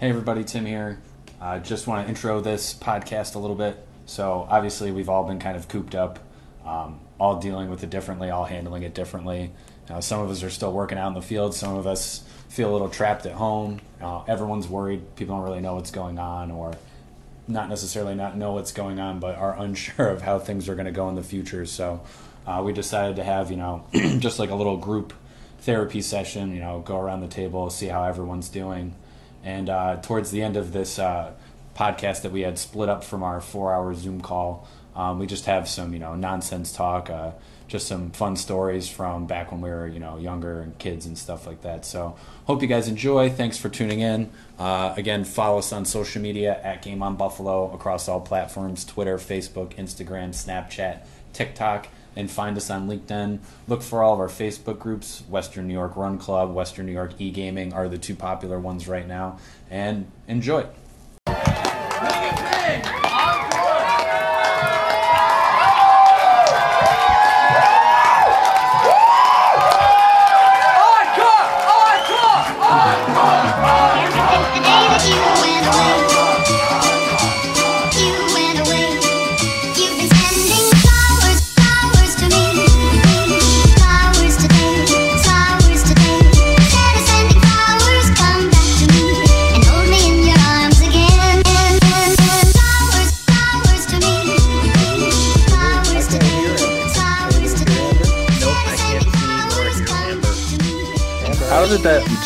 Hey, everybody, Tim here. Uh, just want to intro this podcast a little bit. So, obviously, we've all been kind of cooped up, um, all dealing with it differently, all handling it differently. Uh, some of us are still working out in the field, some of us feel a little trapped at home. Uh, everyone's worried. People don't really know what's going on, or not necessarily not know what's going on, but are unsure of how things are going to go in the future. So, uh, we decided to have, you know, just like a little group therapy session, you know, go around the table, see how everyone's doing. And uh, towards the end of this uh, podcast that we had split up from our four hour Zoom call, um, we just have some, you know, nonsense talk, uh, just some fun stories from back when we were, you know, younger and kids and stuff like that. So hope you guys enjoy. Thanks for tuning in. Uh, again, follow us on social media at Game on Buffalo across all platforms Twitter, Facebook, Instagram, Snapchat, TikTok and find us on LinkedIn. Look for all of our Facebook groups. Western New York Run Club, Western New York E Gaming are the two popular ones right now. And enjoy.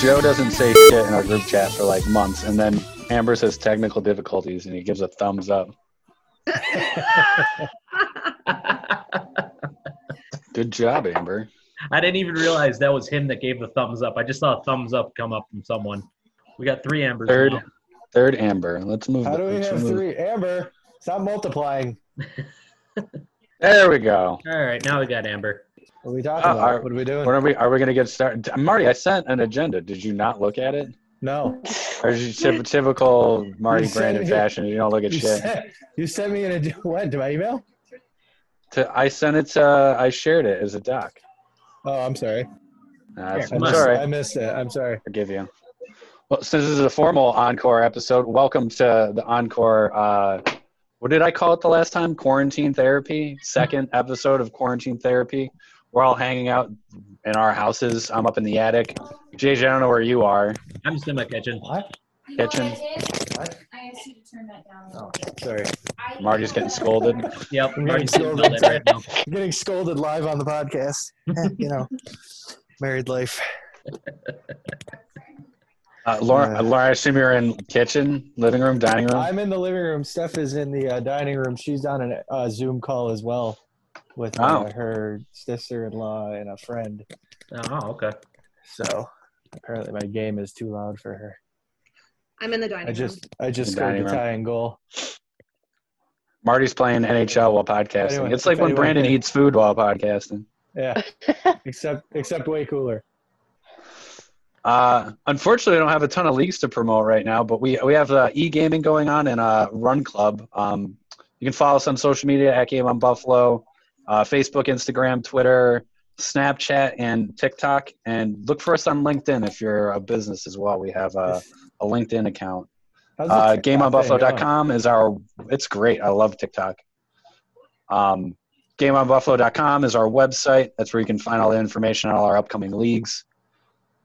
Joe doesn't say shit in our group chat for like months, and then Amber says technical difficulties, and he gives a thumbs up? Good job, Amber. I didn't even realize that was him that gave the thumbs up. I just saw a thumbs up come up from someone. We got three Ambers. Third, now. third Amber. Let's move. How do we have move- three? Amber, stop multiplying. There we go. All right, now we got Amber. What are we talking Uh, about? are- what are we doing? When are we? Are we going to get started? Marty, I sent an agenda. Did you not look at it? no. Or typical Marty You Brandon fashion? You don't look at You shit. sent, you sent me in a what to my email? To, I sent it. To, I shared it as a doc. Oh, I'm sorry. Uh, I I'm sorry. I missed it. I'm sorry. forgive you. Well, since this is a formal encore episode, welcome to the encore. Uh, what did I call it the last time? Quarantine therapy. Second episode of quarantine therapy. We're all hanging out in our houses. I'm up in the attic. JJ, I don't know where you are. I'm just in my kitchen. What? Kitchen. What? I asked you to turn that down. a Oh, little bit. sorry. I- Marty's getting scolded. Yep, I'm Marty's getting getting scolded. right now. I'm getting scolded live on the podcast. Eh, you know, married life. Uh, Laura, Yeah. Laura, I assume you're in kitchen, living room, dining room. I'm in the living room. Steph is in the uh, dining room. She's on a uh, Zoom call as well with uh, her sister-in-law and a friend. Oh, okay. So apparently my game is too loud for her. I'm in the dining room. I just I just The scored dining the room. tying goal. Marty's playing NHL while podcasting. Anyone- it's like when Brandon can- eats food while podcasting. Yeah. except except way cooler. Uh, unfortunately, I don't have a ton of leagues to promote right now, but we we have uh, e gaming going on and a run club. Um, you can follow us on social media at Game on Buffalo, uh, Facebook, Instagram, Twitter, Snapchat, and TikTok. And look for us on LinkedIn if you're a business as well. We have a, a LinkedIn account. How's the Uh, GameOnBuffalo.com is our. It's great. I love TikTok. Um, GameOnBuffalo.com is our website. That's where you can find all the information on all our upcoming leagues.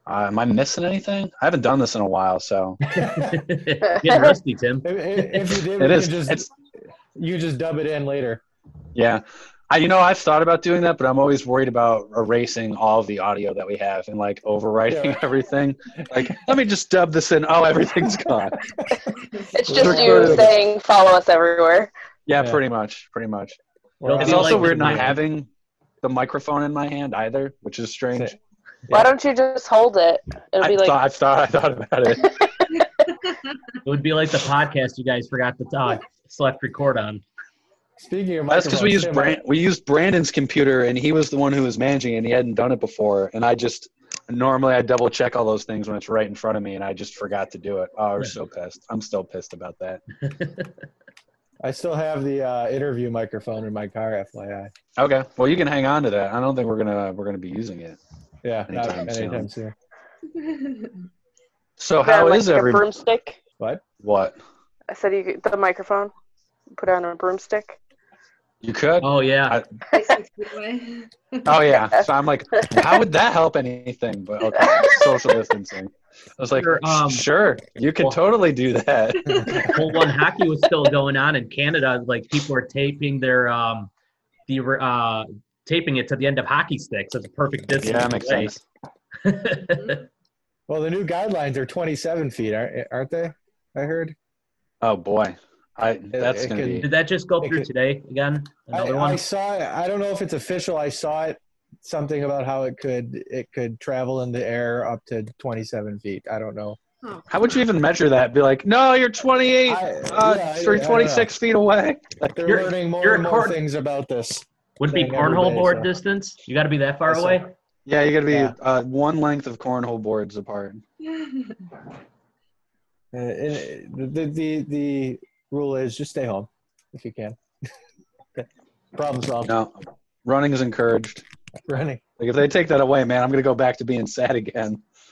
Uh, am I missing anything? I haven't done this in a while, so Getting rusty, Tim. If, if you did, it we is. Just, It's you just dub it in later. yeah. I, you know, I've thought about doing that, but I'm always worried about erasing all the audio that we have and like overwriting Yeah. everything. Like, let me just dub this in. Oh, everything's gone. It's just you saying follow us everywhere. Yeah, Yeah. pretty much, pretty much. We're It's also like weird not having the microphone in my hand either, which is strange. Why don't you just hold it? It'll I be like thought, I've thought, I thought about it. It would be like the podcast you guys forgot to uh, select record on. Speaking of That's because we used Brand, we used Brandon's computer, and he was the one who was managing, it, and he hadn't done it before. And I just normally I double check all those things when it's right in front of me, and I just forgot to do it. Oh, I was so pissed. I'm still pissed about that. I still have the uh, interview microphone in my car, FYI. Okay, well you can hang on to that. I don't think we're gonna we're gonna be using it. Yeah, not Anytime soon. soon. So grab how like is a broomstick. What? What? I said you could, the microphone. Put it on a broomstick. You could? Oh yeah. I- Six feet away. Oh yeah. So I'm like, how would that help anything? But okay, social distancing. I was like, Sure, um, sure, you could well- totally do that. well, when hockey was still going on in Canada, like people were taping their um, the uh, taping it to the end of hockey sticks as a perfect distance. yeah, that makes away. sense. Well, the new guidelines are 27 feet, aren't aren't they? I heard. Oh boy, I that's it gonna could- be. Did that just go through could- today again? I, Another I one. saw it. I don't know if it's official. I saw it. Something about how it could it could travel in the air up to 27 feet. I don't know. How would you even measure that? Be like, no, you're 28, I- uh, yeah, you're 26 feet away. Like, They're You're- learning more you're and more court- things about this. Would it be saying every cornhole day, board so- distance? You got to be that far I saw- away. yeah, you got to be Yeah. uh, one length of cornhole boards apart. Uh, and the, the the rule is just stay home if you can. Problem solved. No, running is encouraged. Running. Like if they take that away, man, I'm gonna go back to being sad again.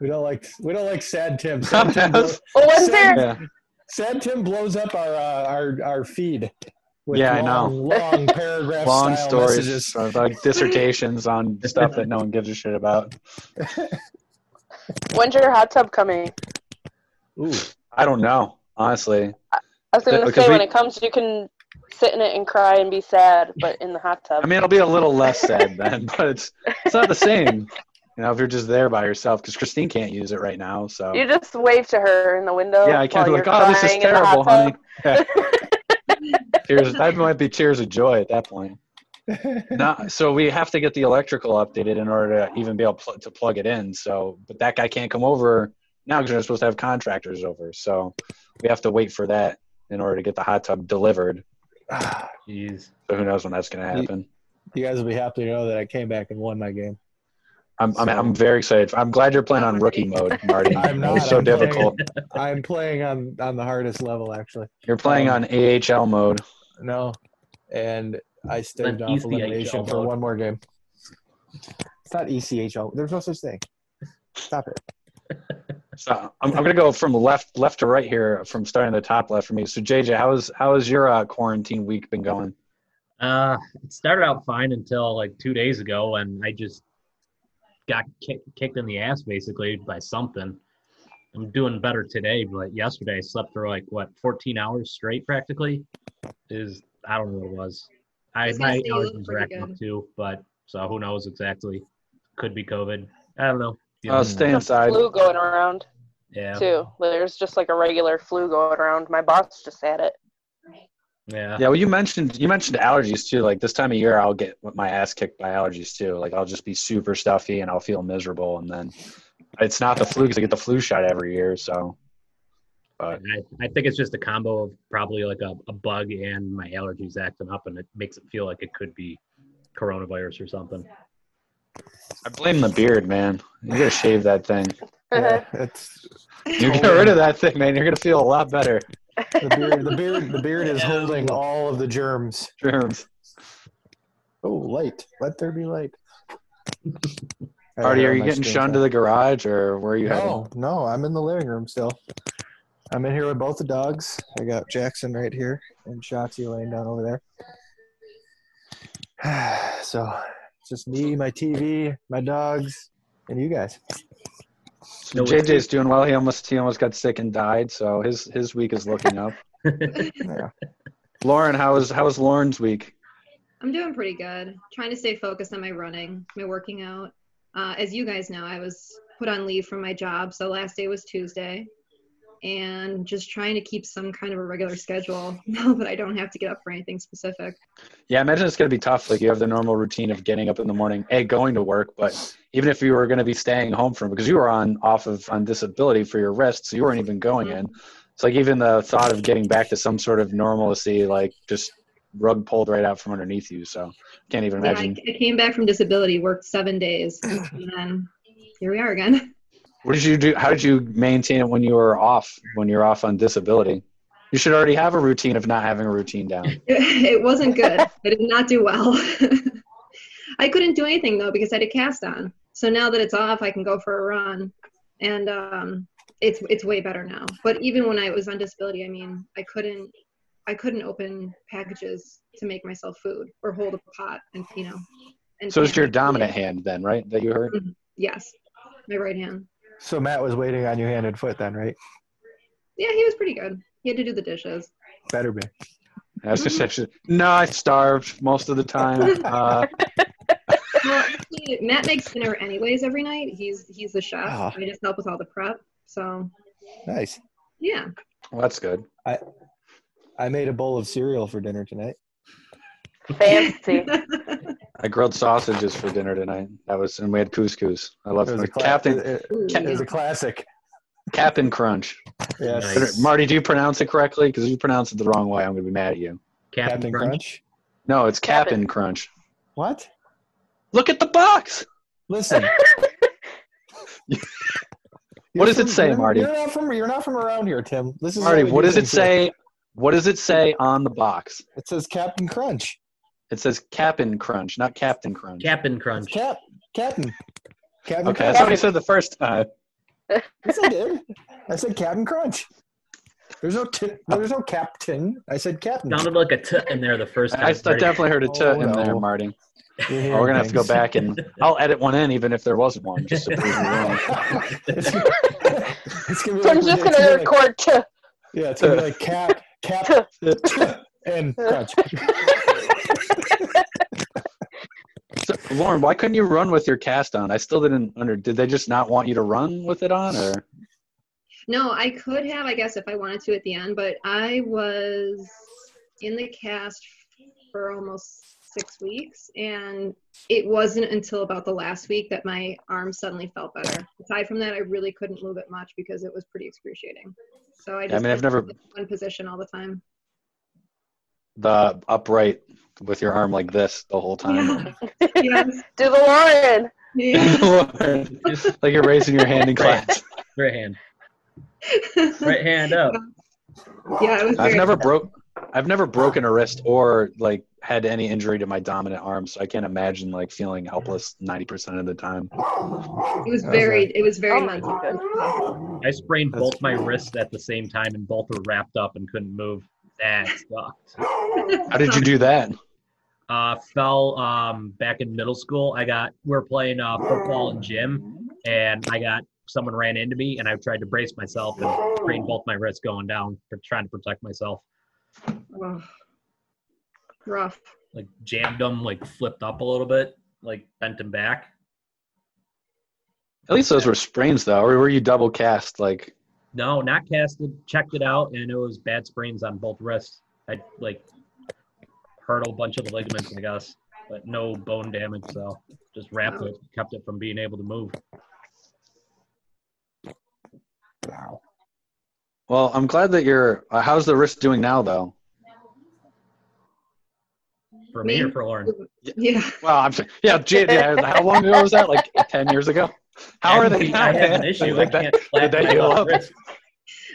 we don't like we don't like sad Tim. Sad Tim, blow, Well, was there? yeah. sad Tim blows up our uh, our our feed. With Yeah, I long, Long paragraph Long style stories, messages. like dissertations on stuff that no one gives a shit about. When's your hot tub coming? Ooh, I don't know, honestly. I was gonna Because uh, say when it comes, you can sit in it and cry and be sad, but in the hot tub. I mean, it'll be a little less sad then, but it's it's not the same. You know, if you're just there by yourself, because Christine can't use it right now. So you just wave to her in the window. yeah, I can't be like, oh, this is crying in the hot terrible, honey. tub. Yeah. tears. That might be tears of joy at that point. No, so we have to get the electrical updated in order to even be able pl- to plug it in. So, but that guy can't come over now because we're supposed to have contractors over. So we have to wait for that in order to get the hot tub delivered. Jeez. So who knows when that's going to happen? you guys will be happy to know that I came back and won my game. I'm, I'm, I'm very excited. I'm glad you're playing on rookie mode, Marty. I'm not. was so I'm playing- difficult. I'm playing on on the hardest level actually. You're playing um, on AHL mode. No, and I staved Then off he's elimination for one more game. It's not E ECHL. There's no such thing. Stop it. So I'm, I'm going to go from left left to right here, from starting at the top left for me. So JJ, how is how has your uh, quarantine week been going? Uh, it started out fine until like two days ago, and I just got kick, kicked in the ass basically by something. I'm doing better today, but yesterday I slept for like what 14 hours straight practically. Is I don't know what it was. I I was gonna my say you look allergies are acting up too, but so who knows exactly? Could be COVID. I don't know. You Uh, stay inside. Flu going around yeah, too. There's just like a regular flu going around. My boss just had it. yeah, Yeah, well, you mentioned you mentioned allergies too. Like this time of year, I'll get my ass kicked by allergies too. Like I'll just be super stuffy and I'll feel miserable, and then it's not the flu because I get the flu shot every year. So, but I, I think it's just a combo of probably like a, a bug and my allergies acting up, and it makes it feel like it could be coronavirus or something. I blame the beard, man. You gotta shave that thing. Yeah, it's You get rid of that thing, man. You're gonna feel a lot better. the beard. The beard. The beard is holding all of the germs. Germs. Oh, light. Let there be light. Artie, are you getting shunned to the garage, or where are you heading? No, no, I'm in the living room still. I'm in here with both the dogs. I got Jackson right here and Shotzi laying down over there. so it's just me, my TV, my dogs, and you guys. So JJ's doing well. He almost he almost got sick and died, so his his week is looking up. Yeah. Lauren, how was how was Lauren's week? I'm doing pretty good. Trying to stay focused on my running, my working out. Uh, as you guys know, I was put on leave from my job, so last day was Tuesday, and just trying to keep some kind of a regular schedule now that I don't have to get up for anything specific. Yeah, I imagine it's gonna be tough. Like you have the normal routine of getting up in the morning, a going to work, but even if you were gonna be staying home from because you were on off of on disability for your wrist, so you weren't even going in. It's like even the thought of getting back to some sort of normalcy, like just rug pulled right out from underneath you. So can't even Yeah, I, imagine. I came back from disability, worked seven days, and then here we are again. What did you do? How did you maintain it when you were off? When you're off on disability, you should already have a routine of not having a routine down. it wasn't good. I did not do well. I couldn't do anything though because I had a cast on. So now that it's off, I can go for a run. and um, it's it's way better now. But even when I was on disability, I mean, I couldn't I couldn't open packages to make myself food or hold a pot and you know. And So it's your dominant hand then, right? That you hurt? Yes, my right hand. So Matt was waiting on you hand and foot then, right? Yeah, he was pretty good. He had to do the dishes. Better be. I was just actually, no, I starved most of the time. Uh, Well, actually, Matt makes dinner anyways every night. He's he's the chef. Ah. I just help with all the prep. So Nice. yeah. well, that's good. I I made a bowl of cereal for dinner tonight. Fancy. I grilled sausages for dinner tonight. That was, and we had couscous. I love It was cla- Captain it, it- Ooh, it was a classic. Captain Crunch. Yes. Nice. Marty, do you pronounce it correctly? Because if you pronounce it the wrong way, I'm going to be mad at you. Captain, Captain Crunch. Crunch. No, it's Captain Captain. Crunch. What? Look at the box. Listen. What does it say, you're, Marty? You're not from you're not from around here, Tim. This is Marty, we what does it things here. say? What does it say on the box? It says Captain Crunch. It says Captain Crunch, not Captain Crunch. Captain It's Crunch. Cap Captain. Captain Okay, Crunch. that's what I said the first time. Yes, I did. I said Captain Crunch. There's no t- there's no captain. I said Captain. Sounded like a t in there the first time. I, I definitely heard a t Oh, in there, no. Marty. You're Oh, we're gonna have to go back and I'll edit one in, even if there wasn't one, just to prove me wrong. it's, it's gonna be So I'm like, just it's gonna be like- record to yeah, it's gonna be like cap, cap, and crunch. So, Lauren, why couldn't you run with your cast on? I still didn't under. Did they just not want you to run with it on, or No, I could have, I guess, if I wanted to at the end, but I was in the cast for almost six weeks, and it wasn't until about the last week that my arm suddenly felt better. Aside from that, I really couldn't move it much because it was pretty excruciating. So I just mean, I've never- one position all the time. The upright with your arm like this the whole time? yes. do the Lauren. Yeah. like you're raising your hand in class. Right hand. Right hand up. yeah, it was I've very never broke. I've never broken a wrist or like had any injury to my dominant arm, so I can't imagine like feeling helpless ninety percent of the time. It was That was very, it was very Oh. I sprained both my wrists at the same time, and both were wrapped up and couldn't move. That sucked. How did you do that? Uh, fell um, back in middle school. I got we were playing uh, football in gym, and I got someone ran into me, and I tried to brace myself and sprained both my wrists going down for trying to protect myself. Oh, rough. Like jammed them, like flipped up a little bit, like bent them back. At least those were sprains though, or were you double cast? Like No, not casted. Checked it out, and it was bad sprains on both wrists. I like hurt a bunch of the ligaments, I guess, but no bone damage. So just wrapped it, kept it from being able to move. Wow. Well, I'm glad that you're. Uh, how's the wrist doing now, though? For me, Me? or for Lauren? Yeah. Well, I'm saying, yeah, J- yeah. How long ago was that? Like ten years ago. How are they? I now, have an issue. I Like that- can't did flap they my heal up? wrist.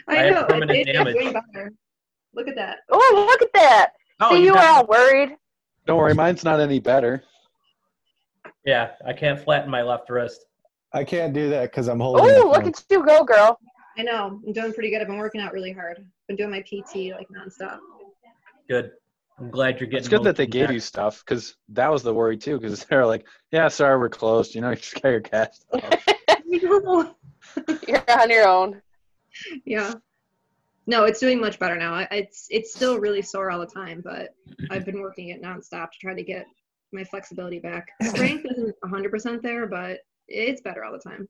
I I have know. permanent it, it's damage. Look at that. Oh, look at that. Oh, See, you were got- all worried. Don't worry, mine's not any better. Yeah, I can't flatten my left wrist. I can't do that because I'm holding. Oh, look phone. at you go, girl. I know. I'm doing pretty good. I've been working out really hard. Been doing my PT like nonstop. Good. I'm glad you're getting. It's good that they motion gave back. you stuff because that was the worry too. Because they're like, "Yeah, sorry, we're closed." You know, you just got your cast. off. You're on your own. yeah. No, it's doing much better now. It's it's still really sore all the time, but I've been working it nonstop to try to get my flexibility back. Strength isn't 100% there, but it's better all the time.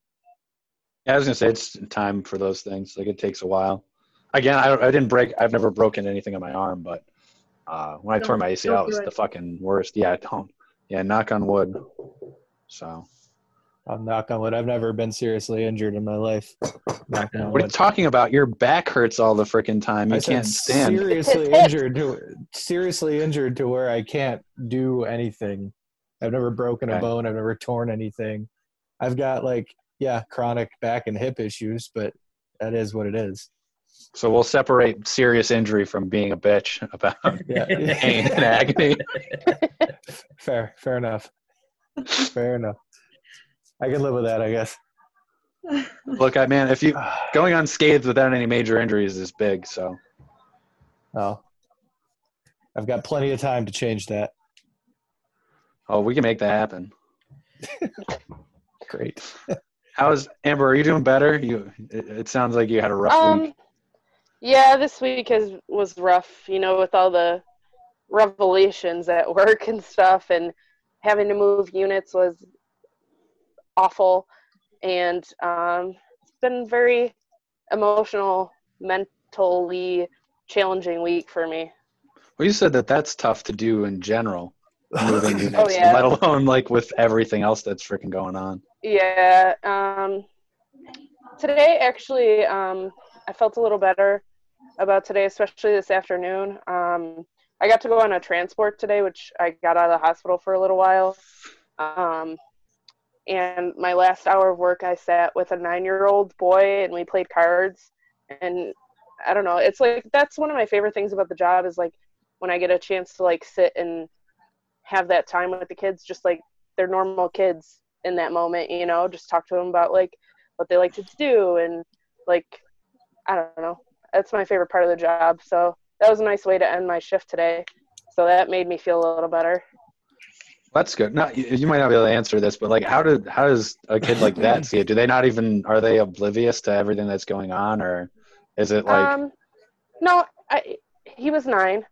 Yeah, I was gonna say it's time for those things. Like it takes a while. Again, I, I didn't break. I've never broken anything on my arm, but uh, when I tore Don't- my don't ACL, it was it. the fucking worst. Yeah, I don't. Yeah, knock on wood. So, I'll knock on wood. I've never been seriously injured in my life. Knocking on what are you talking about? Your back hurts all the freaking time. You I can't stand. seriously injured to seriously injured to where I can't do anything. I've never broken a bone. I've never torn anything. I've got like yeah, chronic back and hip issues, but that is what it is. So we'll separate serious injury from being a bitch about Yeah. pain and agony. Fair, fair enough. Fair enough. I can live with that, I guess. Look, I man, if you going unscathed without any major injuries is big. So Oh, I've got plenty of time to change that. oh, we can make that happen. Great. How is Amber? Are you doing better? You. It, it sounds like you had a rough um, week. Yeah, this week has was rough. You know, with all the revelations at work and stuff, and having to move units was awful, and um, it's been very emotional, mentally challenging week for me. Well, you said that that's tough to do in general, moving units, Oh, yeah. let alone like with everything else that's freaking going on. Yeah. Um, today, actually, um, I felt a little better about today, especially this afternoon. Um, I got to go on a transport today, which I got out of the hospital for a little while. Um, and my last hour of work, I sat with a nine year old boy and we played cards. And I don't know, it's like that's one of my favorite things about the job is like when I get a chance to like sit and have that time with the kids, just like they're normal kids in that moment, you know, just talk to them about like what they like to do and like I don't know. That's my favorite part of the job. So that was a nice way to end my shift today. So that made me feel a little better. That's good. Now you, you might not be able to answer this, but like, how did how does a kid like that see it? Do they not even are they oblivious to everything that's going on, or is it like um no, I he was 9,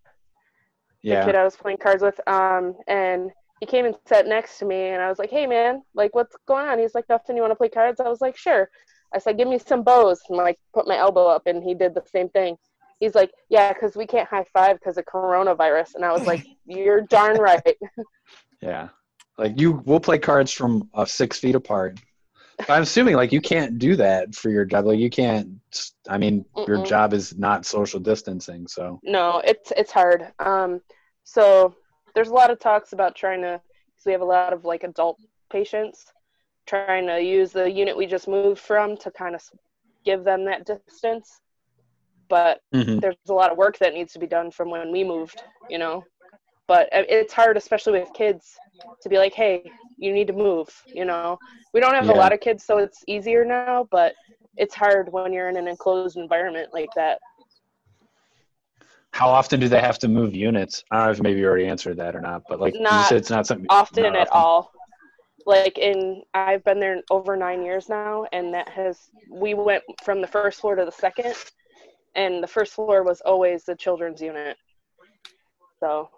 Yeah. the kid I was playing cards with um and he came and sat next to me and I was like, "Hey man, like what's going on?" He's like, "Nothing. You want to play cards?" I was like, "Sure." I said, "Give me some bows." And like put my elbow up and he did the same thing. He's like, "Yeah, cuz we can't high five cuz of coronavirus." And I was like, "You're darn right." Yeah. Like you will play cards from uh, six feet apart. I'm assuming like you can't do that for your job. Like you can't. I mean, your Mm-mm. job is not social distancing, so No, it's it's hard. Um, so there's a lot of talks about trying to. Cause we have a lot of like adult patients, trying to use the unit we just moved from to kind of give them that distance. But Mhm. there's a lot of work that needs to be done from when we moved, you know. But it's hard, especially with kids, to be like, "Hey, you need to move." You know, we don't have Yeah. a lot of kids, so it's easier now. But it's hard when you're in an enclosed environment like that. how often do they have to move units? I don't know if maybe you already answered that or not, but like you said, it's not something often not at often. all. Like in, I've been there over nine years now, and that has we went from the first floor to the second, and the first floor was always the children's unit. So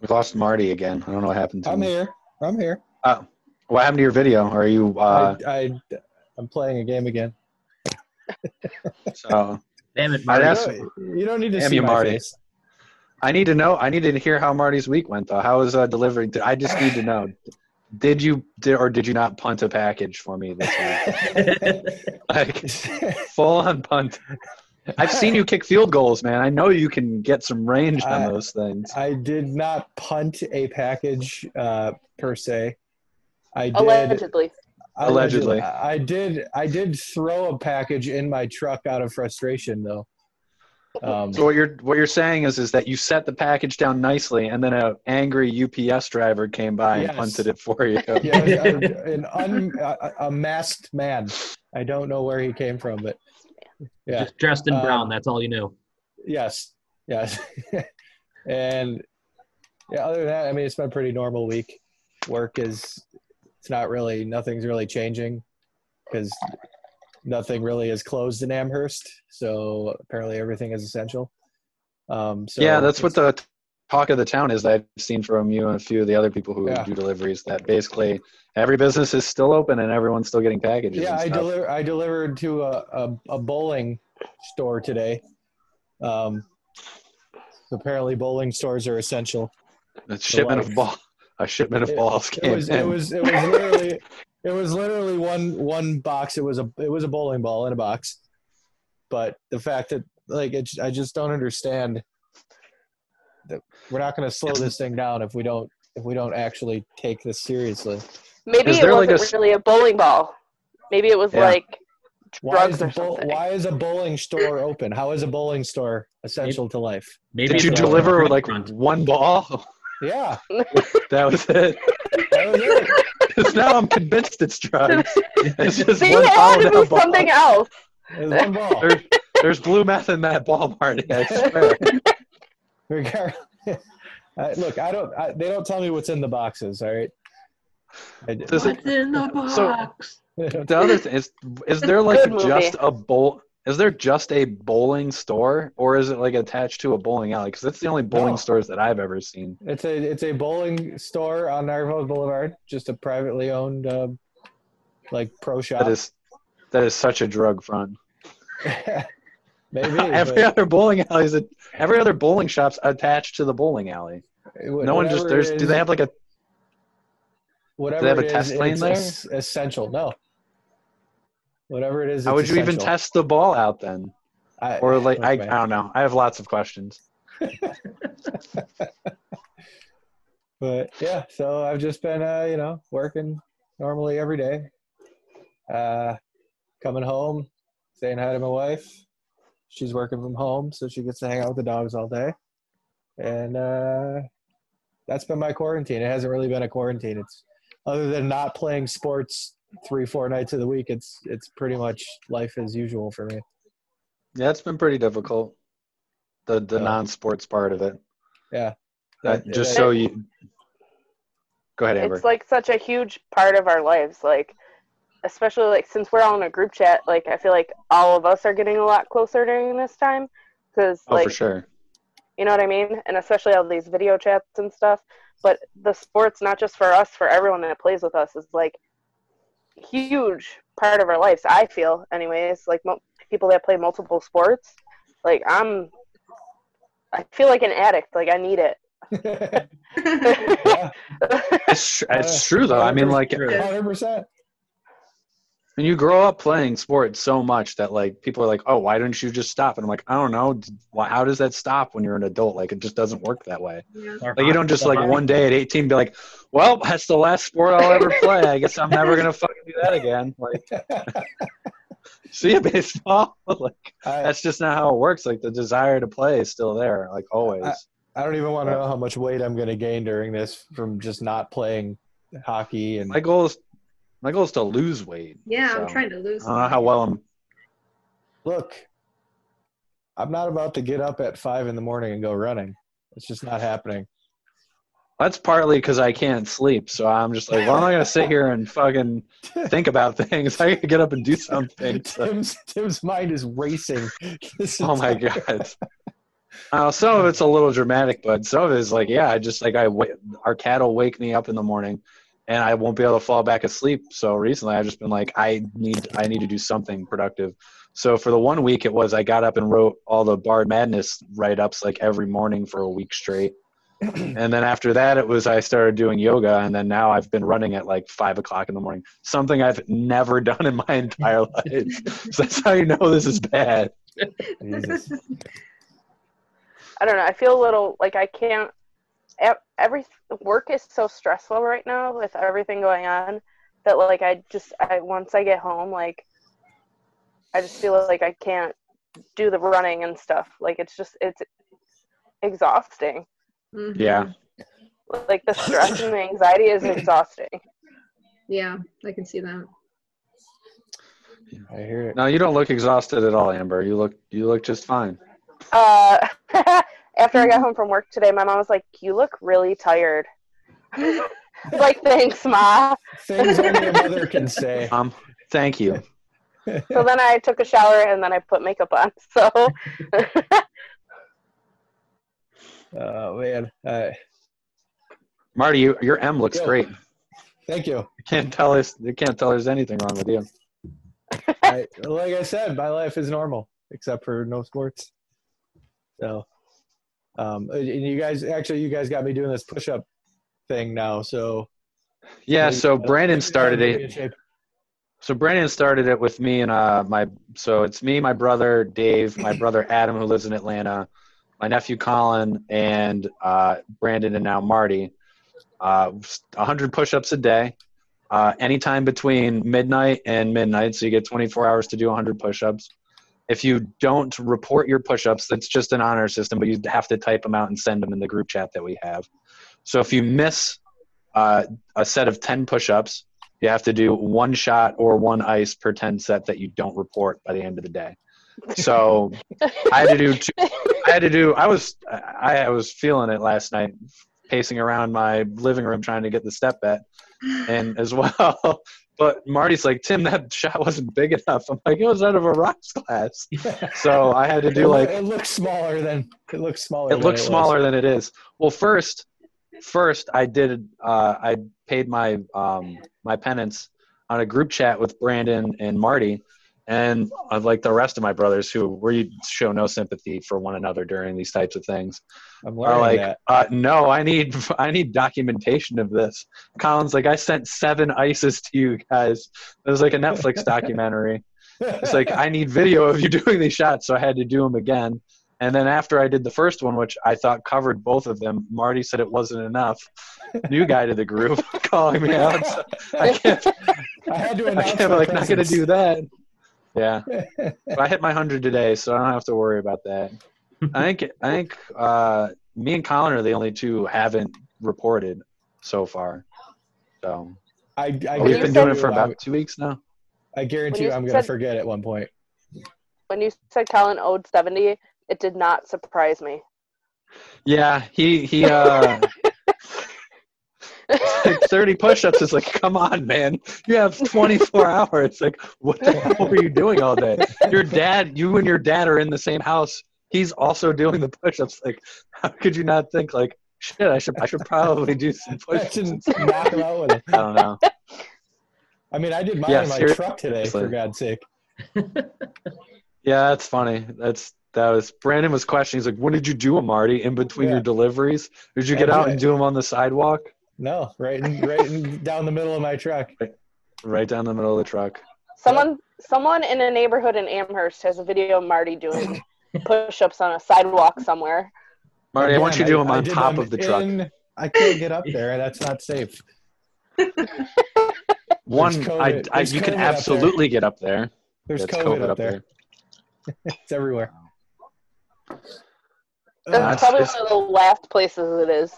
We've lost Marty again. I don't know what happened to him. I'm him. here. I'm here. Oh, what happened to your video? Are you uh, I, I, I'm playing a game again. so? Damn it, I'd Marty. ask- You don't- you don't need to Damn see you, my Marty. face. I need to know. I need to hear how Marty's week went, though. How was uh, delivery? I just need to know. Did you did or did you not punt a package for me this week? Like full on punt. I've seen you kick field goals, man. I know you can get some range on I- those things. I did not punt a package uh, per se. I did. allegedly, Allegedly. I did. I did throw a package in my truck out of frustration, though. Um, So what you're what you're saying is is that you set the package down nicely, and then an angry UPS driver came by Yes. and hunted it for you. yeah, an un, a, a masked man. I don't know where he came from, but yeah. Just dressed in Um, brown. That's all you knew. Yes, yes. and yeah, other than that, I mean, it's been a pretty normal week. Work is, it's not really, nothing's really changing because nothing really is closed in Amherst. So apparently everything is essential. Um, so yeah, that's what the talk of the town is. That I've seen from you and a few of the other people who Yeah. do deliveries. That basically every business is still open and everyone's still getting packages. Yeah, I deliver. I delivered to a, a, a bowling store today. Um, apparently, bowling stores are essential. A shipment of ball, a shipment of It- balls It came was. in. It was. It was literally. It was literally one one box. It was a. It was a bowling ball in a box. But the fact that like it, I just don't understand that we're not going to slow this thing down if we don't if we don't actually take this seriously. maybe Is it wasn't a s- really a bowling ball. Maybe it was Yeah. like Why drugs is, a or something. why is a bowling store open? How is a bowling store essential to life? Maybe Did you deliver like front. one ball? Yeah, That was it. that was it. 'Cause now I'm convinced it's drugs. It's just See, one it had to in be that ball. something else. One ball. There's, there's blue meth in that ball, Marty. I swear. I, look, I don't. I, they don't tell me what's in the boxes. All right. I, Does it- in the box? they don't- the other thing is, is there like Good movie. just a bowl? Is there just a bowling store, or is it like attached to a bowling alley? Because that's the only bowling No. stores that I've ever seen. it's a it's a bowling store on Niagara Boulevard, just a privately owned, um, like pro shop. That is that is such a drug front. Maybe every but other bowling alley is every other bowling shop's attached to the bowling alley. No one just there's. it Do they have like a? whatever have a it is, test lane there? essential. No. Whatever it is. How would you even test the ball out then? I, Or like I, I don't know. I have lots of questions. But yeah, so I've just been, uh, you know, working normally every day. Uh, coming home, saying hi to my wife. She's working from home, so she gets to hang out with the dogs all day. And uh, that's been my quarantine. It hasn't really been a quarantine. It's other than not playing sports three, four nights of the week. It's it's pretty much life as usual for me. Yeah, it's been pretty difficult. The the Yeah. non-sports part of it. Yeah, Uh, That- just that- so you. Go ahead, Amber. It's like such a huge part of our lives. Like, especially like since we're all in a group chat, like I feel like all of us are getting a lot closer during this time. Because oh, like for sure. You know what I mean? And especially all these video chats and stuff. But the sports, not just for us, for everyone that plays with us, is like huge part of our lives. I feel, anyways, like mo- people that play multiple sports, like I'm, I feel like an addict. Like I need it. it's, it's, true though. I mean, like 100%. And you grow up playing sports so much that like people are like, oh, why don't you just stop? And I'm like, I don't know. How does that stop when you're an adult? Like it just doesn't work that way. Yeah. Like you don't just like one day at 18 be like, well, that's the last sport I'll ever play. I guess I'm never gonna fucking do that again. Like, see you baseball. like I, that's just not how it works. Like the desire to play is still there. Like always. I, I don't even want to know how much weight I'm going to gain during this from just not playing hockey. And my goal is my goal is to lose weight. Yeah, I'm trying to lose. I don't know how well I'm. look. I'm not about to get up at five in the morning and go running. It's just not happening. That's partly because I can't sleep, so I'm just like, well, I'm not gonna sit here and fucking think about things. I gotta get up and do something. So- Tim's Tim's mind is racing. This oh my entire- god. Uh, some of it's a little dramatic, but some of it is like, yeah, I just like I wa- our cat will wake me up in the morning, and I won't be able to fall back asleep. So recently, I've just been like, I need I need to do something productive. So for the one week, it was I got up and wrote all the Bard Madness write ups like every morning for a week straight. and then after that, it was I started doing yoga, and then now I've been running at like five o'clock in the morning, something I've never done in my entire life. so that's how you know this is bad. I don't know. I feel a little like I can't. E- Every work is so stressful right now with everything going on that like I just I once I get home like I just feel like I can't do the running and stuff. Like it's just it's exhausting. Mhm. Yeah. Like the stress and the anxiety is exhausting. Yeah, I can see that. I hear it. No, you don't look exhausted at all, Amber. You look you look just fine. Uh, after I got home from work today, my mom was like, "You look really tired." like, thanks, ma. Things only a mother can say. Um, thank you. So then I took a shower and then I put makeup on. So Oh man. Uh, Marty, you, your M looks Yo. great. thank you. You can't tell us you can't tell there's anything wrong with you. I, like I said, my life is normal except for no sports. So, um, and you guys actually, you guys got me doing this push-up thing now. So Yeah, so Brandon started it. So Brandon started it with me and uh my so it's me, my brother Dave, my brother Adam who lives in Atlanta, my nephew Colin, and uh, Brandon and now Marty. Uh, 100 push-ups a day, uh, anytime between midnight and midnight. So you get 24 hours to do 100 push-ups. If you don't report your push-ups, that's just an honor system, but you have to type them out and send them in the group chat that we have. So if you miss uh, a set of 10 push-ups, you have to do one shot or one ice per 10 set that you don't report by the end of the day. So I had to do two, I had to do I was I, I was feeling it last night pacing around my living room trying to get the step bet and as well but Marty's like Tim that shot wasn't big enough I'm like it was out of a rocks class so I had to do it, like it looks smaller than it looks smaller. it than looks was. smaller than it is. Well, first, first I did. Uh, I paid my um, my penance on a group chat with Brandon and Marty, and uh, like the rest of my brothers who we show no sympathy for one another during these types of things. I'm learning like, that. uh, no, I need I need documentation of this. Colin's like, I sent seven ices to you guys. It was like a Netflix documentary. It's like I need video of you doing these shots, so I had to do them again. And then after I did the first one, which I thought covered both of them, Marty said it wasn't enough. New guy to the group, calling me out. So I can't. I had to I can't. Like, not gonna do that. Yeah, But I hit my hundred today, so I don't have to worry about that. I think. I think uh, me and Colin are the only two who haven't reported so far. So I, I we've been doing it for about two weeks now. I guarantee you you I'm gonna forget at one point. when you said Colin owed 70, it did not surprise me. Yeah, he he. uh like 30 push-ups is like come on man you have 24 hours like what the hell were you doing all day your dad you and your dad are in the same house he's also doing the push-ups like how could you not think like shit i should i should probably do some I push-ups should knock him out with it. i don't know I mean, I did mine Yeah, in my seriously. truck today, for God's sake. yeah that's funny that's that was brandon was questioning he's like when did you do them marty in between Yeah. your deliveries did you get Yeah, out right. and do them on the sidewalk No, right, in, right in, down the middle of my truck. right down the middle of the truck Someone someone in a neighborhood in Amherst has a video of Marty doing push-ups on a sidewalk somewhere. marty i want you to do Again, them on did top them of the truck in- I can't get up there. That's not safe. One, I, I, you can COVID up absolutely get up there. There's It's COVID, up there. It's everywhere. That's Uh, That's probably one of the last places it is.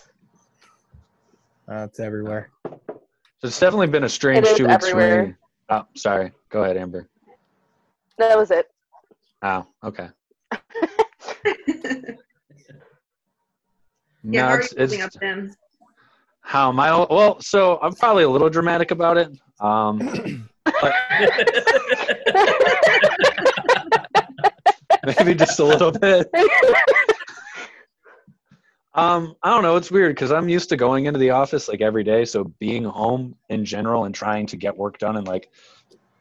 uh, it's everywhere. So it's definitely been a strange two weeks for everywhere. me. Oh, sorry. Go ahead, Amber. That was it. Oh, okay. Yeah, no, it's, it's up them? how am I? Well, so I'm probably a little dramatic about it. Um, but maybe just a little bit. Um, I don't know. It's weird because I'm used to going into the office like every day. So being home in general and trying to get work done and like,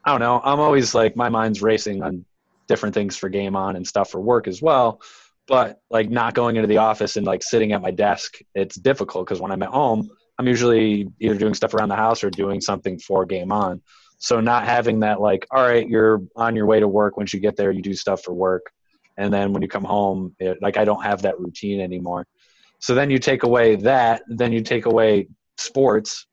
I don't know. I'm always like my mind's racing on different things for game on and stuff for work as well. But like not going into the office and like sitting at my desk, it's difficult because when I'm at home, I'm usually either doing stuff around the house or doing something for game on. So not having that like, all right, you're on your way to work. Once you get there, you do stuff for work, and then when you come home, it, like I don't have that routine anymore. So then you take away that, then you take away sports,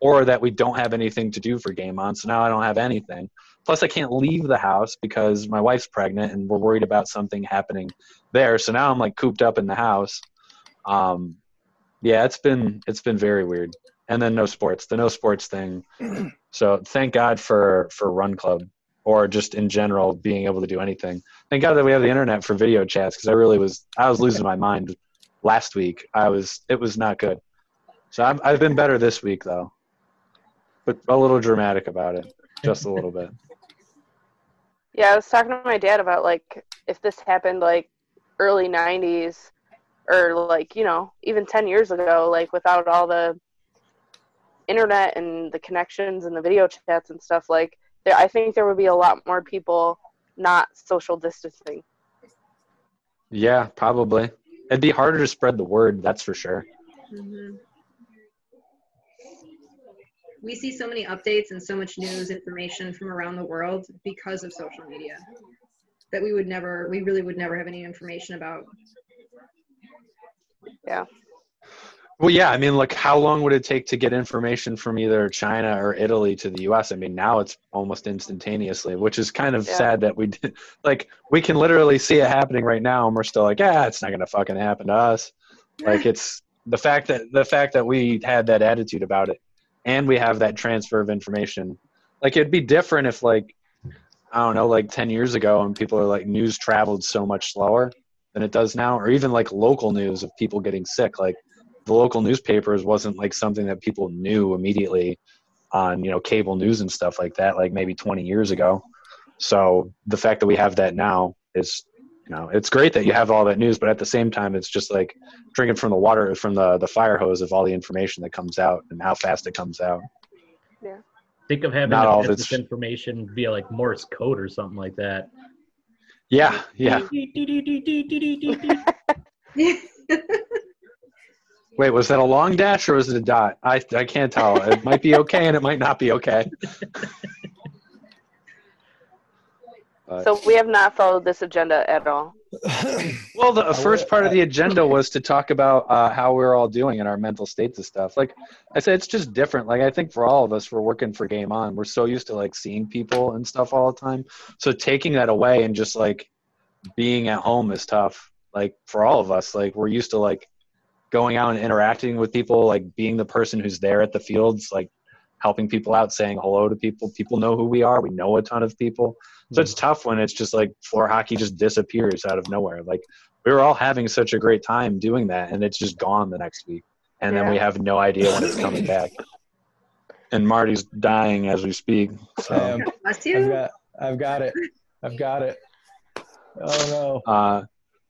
or that we don't have anything to do for game on. So now I don't have anything. Plus, I can't leave the house because my wife's pregnant and we're worried about something happening there. So now I'm like cooped up in the house. Um, yeah, it's been it's been very weird. And then no sports, the no sports thing. So thank God for for Run Club or just in general being able to do anything. Thank God that we have the internet for video chats because I really was I was losing my mind last week. I was it was not good. So I'm, I've been better this week though, but a little dramatic about it, just a little bit. Yeah, I was talking to my dad about like if this happened like early '90s or like you know even 10 years ago, like without all the internet and the connections and the video chats and stuff, like there, I think there would be a lot more people not social distancing. Yeah, probably. It'd be harder to spread the word, that's for sure. Mhm. We see so many updates and so much news information from around the world because of social media that we would never, we really would never have any information about. Yeah. Well, yeah, I mean, like, how long would it take to get information from either China or Italy to the U.S.? I mean, now it's almost instantaneously, which is kind of Yeah. sad that we did. Like, we can literally see it happening right now, and we're still like, yeah, it's not gonna fucking happen to us. Like, it's the fact that the fact that we had that attitude about it, and we have that transfer of information, like it'd be different if like I don't know, like ten years ago, and people are like news traveled so much slower than it does now, or even like local news of people getting sick. Like the local newspapers wasn't like something that people knew immediately on you know cable news and stuff like that, like maybe twenty years ago. So the fact that we have that now is you know it's great that you have all that news but at the same time it's just like drinking from the water from the the fire hose of all the information that comes out and how fast it comes out. Yeah. Think of having Not all this information via like Morse code or something like that. yeah yeah. Wait was that a long dash or was it a dot? I i can't tell. It might be okay and it might not be okay But- So we have not followed this agenda at all. Well, the first part of the agenda was to talk about uh, how we're all doing in our mental states and stuff. Like I said, it's just different. Like I think for all of us, we're working for Game On. We're so used to like seeing people and stuff all the time. So taking that away and just like being at home is tough. Like for all of us, like we're used to like going out and interacting with people, like being the person who's there at the fields, like helping people out, saying hello to people. People know who we are. We know a ton of people. So it's tough when it's just like floor hockey just disappears out of nowhere. Like we were all having such a great time doing that, and it's just gone the next week, and then we have no idea when it's coming back. And Marty's dying as we speak. So Bless I've you. got, I've got it. I've got it. Oh no. uh,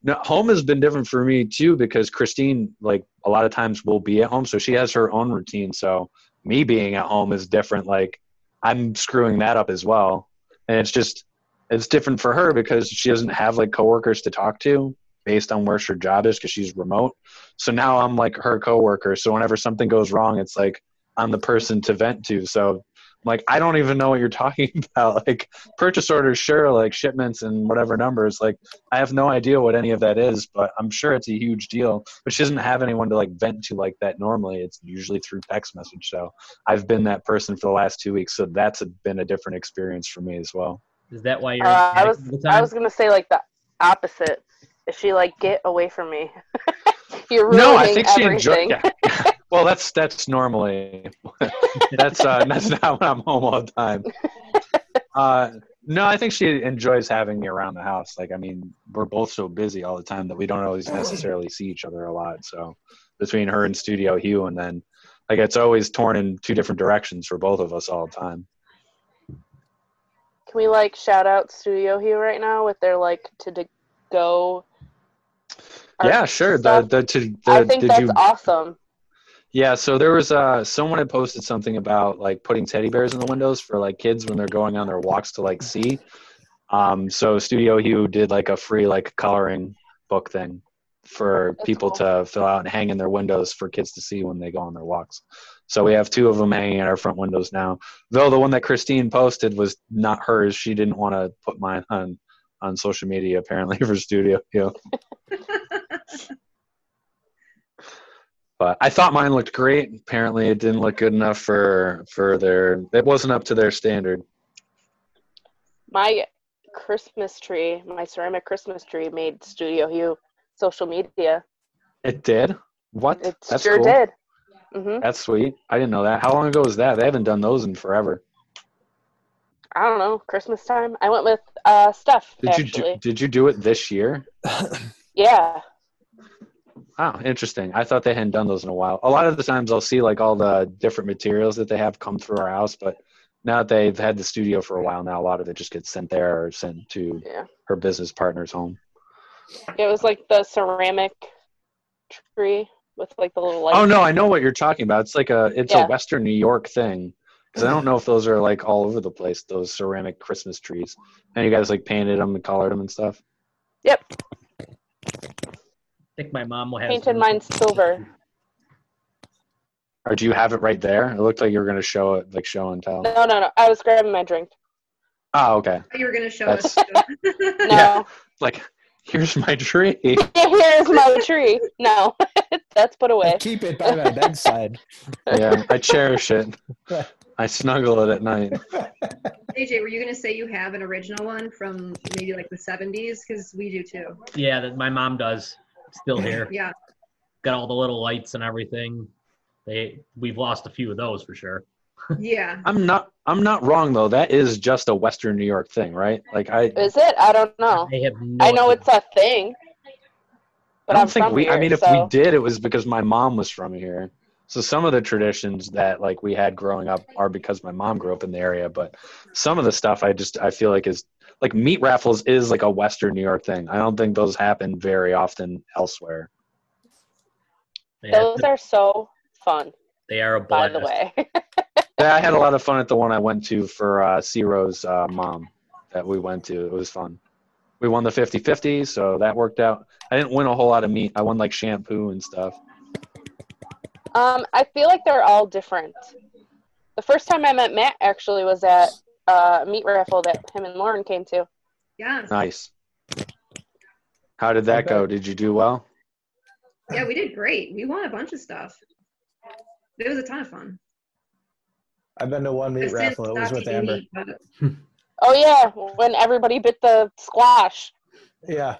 no, home has been different for me too because Christine, like a lot of times, will be at home, so she has her own routine. So me being at home is different. Like I'm screwing that up as well, and it's just it's different for her because she doesn't have like coworkers to talk to based on where her job is because she's remote. So now I'm like her coworker. So whenever something goes wrong, it's like I'm the person to vent to. So like I don't even know what you're talking about. Like purchase orders, sure, like shipments and whatever numbers. Like I have no idea what any of that is, but I'm sure it's a huge deal. But she doesn't have anyone to like vent to like that normally. It's usually through text message. So I've been that person for the last two weeks. So that's a, been a different experience for me as well. Is that why you're? Uh, I was panic all the I was gonna say like the opposite. If she like get away from me, you're ruining No, I think she everything. enjoyed. Yeah. well, that's that's normally that's uh, that's not when I'm home all the time. Uh, no, I think she enjoys having me around the house. Like, I mean, we're both so busy all the time that we don't always necessarily see each other a lot. So between her and Studio Hue, and then like it's always torn in two different directions for both of us all the time. Can we like shout out Studio Hue right now with their like to go? yeah, sure. The stuff? the, to, the I think did that's you awesome. Yeah, so there was uh someone had posted something about like putting teddy bears in the windows for like kids when they're going on their walks to like see. Um so Studio Hue did like a free like coloring book thing for That's people cool. to fill out and hang in their windows for kids to see when they go on their walks. So we have two of them hanging at our front windows now. Though the one that Christine posted was not hers. She didn't want to put mine on on social media apparently for Studio Hue. but I thought mine looked great. Apparently, it didn't look good enough for for their. It wasn't up to their standard. My Christmas tree, my ceramic Christmas tree, made Studio Hue social media. It did. What? It That's sure cool. did. hmm That's sweet. I didn't know that. How long ago was that? They haven't done those in forever. I don't know. Christmas time. I went with uh, Steph. Did you do, did you do it this year? yeah. Oh, interesting. I thought they hadn't done those in a while. A lot of the times I'll see like all the different materials that they have come through our house, but now that they've had the studio for a while now, a lot of it just gets sent there or sent to Yeah. her business partner's home. It was like the ceramic tree with like the little lights. Oh no, I know what you're talking about. It's like a it's Yeah. a Western New York thing. Because I don't know if those are like all over the place. Those ceramic Christmas trees, and you guys like painted them and colored them and stuff. Yep. I think my mom will have. Painted mine silver. Or do you have it right there? It looked like you were gonna show it, like show and tell. No, no, no. I was grabbing my drink. Oh, okay. you were gonna show That's- us. No. Yeah. Like, here's my tree. Here's my tree. No, that's put away. Keep it by my bedside. yeah, I cherish it. I snuggle it at night. AJ, were you gonna say you have an original one from maybe like the 70s? Because we do too. Yeah, that my mom does. Still here. Yeah. got all the little lights and everything. They we've lost a few of those for sure. Yeah. I'm not. I'm not wrong though. That is just a Western New York thing, right? Like I. Is it? I don't know. I have no I know idea. it's a thing. But I don't I'm think from we. I here, mean, if we did, it was because my mom was from here. So some of the traditions that like we had growing up are because my mom grew up in the area. But some of the stuff I just I feel like is like meat raffles is like a Western New York thing. I don't think those happen very often elsewhere. Yeah, Those are so fun, they are a by the way. Yeah, I had a lot of fun at the one I went to for uh, Ciro's uh, mom that we went to. It was fun. We won the 50-50, so that worked out. I didn't win a whole lot of meat. I won like shampoo and stuff. um, I feel like they're all different. The first time I met Matt actually was at uh, a meat raffle that him and Lauren came to. Yeah. Nice. How did that go? Did you do well? Yeah, we did great. We won a bunch of stuff. It was a ton of fun. I've been to one meat raffle. It was with Amber. meat, but- Oh yeah, when everybody bit the squash. Yeah.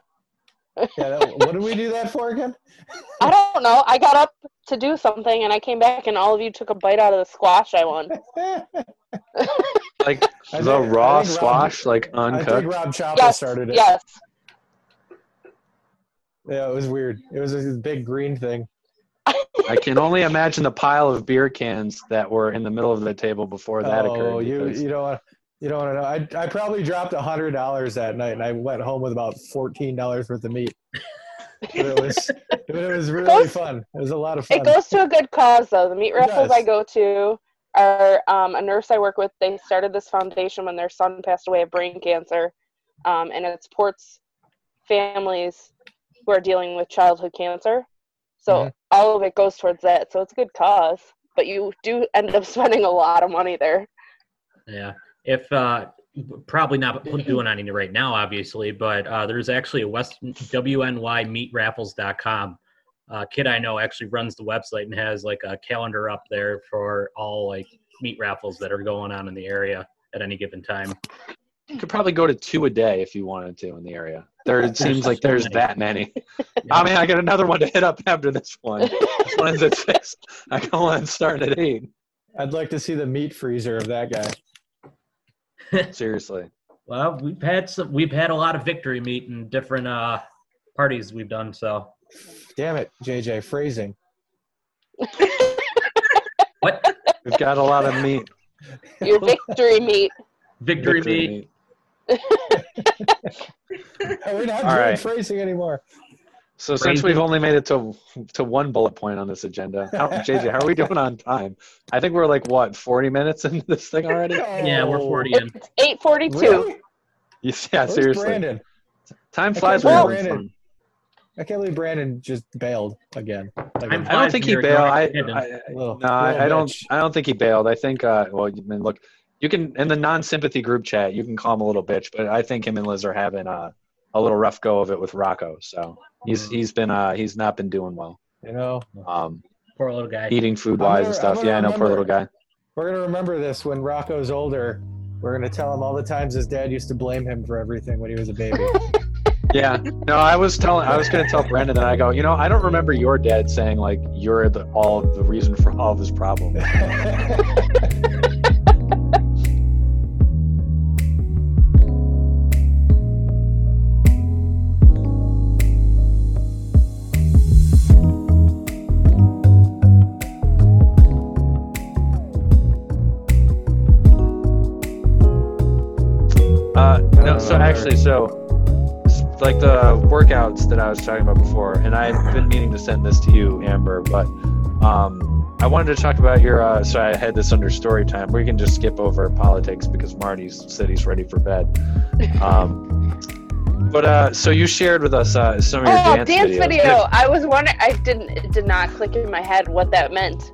Yeah. That, what did we do that for again? I don't know. I got up to do something and I came back and all of you took a bite out of the squash I won. Like I the think- raw I think Rob- squash, like I think uncooked. Rob Chapa Yes, started it. yes. Yeah, it was weird. It was a big green thing. I can only imagine the pile of beer cans that were in the middle of the table before that oh, occurred. you you don't want you don't want to know. I I probably dropped a hundred dollars that night, and I went home with about fourteen dollars worth of meat. But it was but it was really Goes- fun. It was a lot of fun. It goes to a good cause though. The meat raffles I go to are um, a nurse I work with. They started this foundation when their son passed away of brain cancer, um, and it supports families who are dealing with childhood cancer. So Mhm. all of it goes towards that. So it's a good cause, but you do end up spending a lot of money there. Yeah. If uh, probably not doing any right now, obviously, but uh, there's actually a West WNYMeatRaffles.com. Uh, kid I know actually runs the website and has like a calendar up there for all like meat raffles that are going on in the area at any given time. You could probably go to two a day if you wanted to in the area. There, it seems like there's many. that many. I mean, I got another one to hit up after this one. This one's at six. I got one starting at eight. I'd like to see the meat freezer of that guy. Seriously. Well, we've had some, we've had a lot of victory meat in different uh, parties we've done. So Damn it, JJ phrasing. what We've got a lot of meat. Your victory meat. victory, Victory meat? We're not All doing right. phrasing anymore. So since we've only made it to to one bullet point on this agenda, how, JJ, how are we doing on time? I think we're like what, forty minutes into this thing already? Yeah, we're Oh, 40 in. It's eight forty two. Really? Yeah, Where's seriously. Brandon? Time flies when you're having Brandon- I can't believe Brandon just bailed again. Like I'm a fun. I don't think he bailed. I, hidden. I, little, no, I, I don't. I don't think he bailed. I think. Uh, well, I mean, look, you can in the non-sympathy group chat, you can call him a little bitch, but I think him and Liz are having uh, a little rough go of it with Rocco. So he's he's been uh, he's not been doing well. You know, Um, Poor little guy. eating food I'm wise gonna- and stuff. Yeah, I know, poor little guy. we're gonna remember this when Rocco's older. We're gonna tell him all the times his dad used to blame him for everything when he was a baby. Yeah. No, I was telling. I was going to tell Brandon that I go. You know, I don't remember your dad saying like you're the all the reason for all of his problems. Uh, so actually, so s- like the workouts that I was talking about before, and I've been meaning to send this to you, Amber, but um, I wanted to talk about your. Uh, so I had this under story time. We can just skip over politics because Marty said he's ready for bed. Um, but uh, so you shared with us uh, some of your Oh, dance, dance videos. video. I was wondering. I didn't. It did not click in my head what that meant,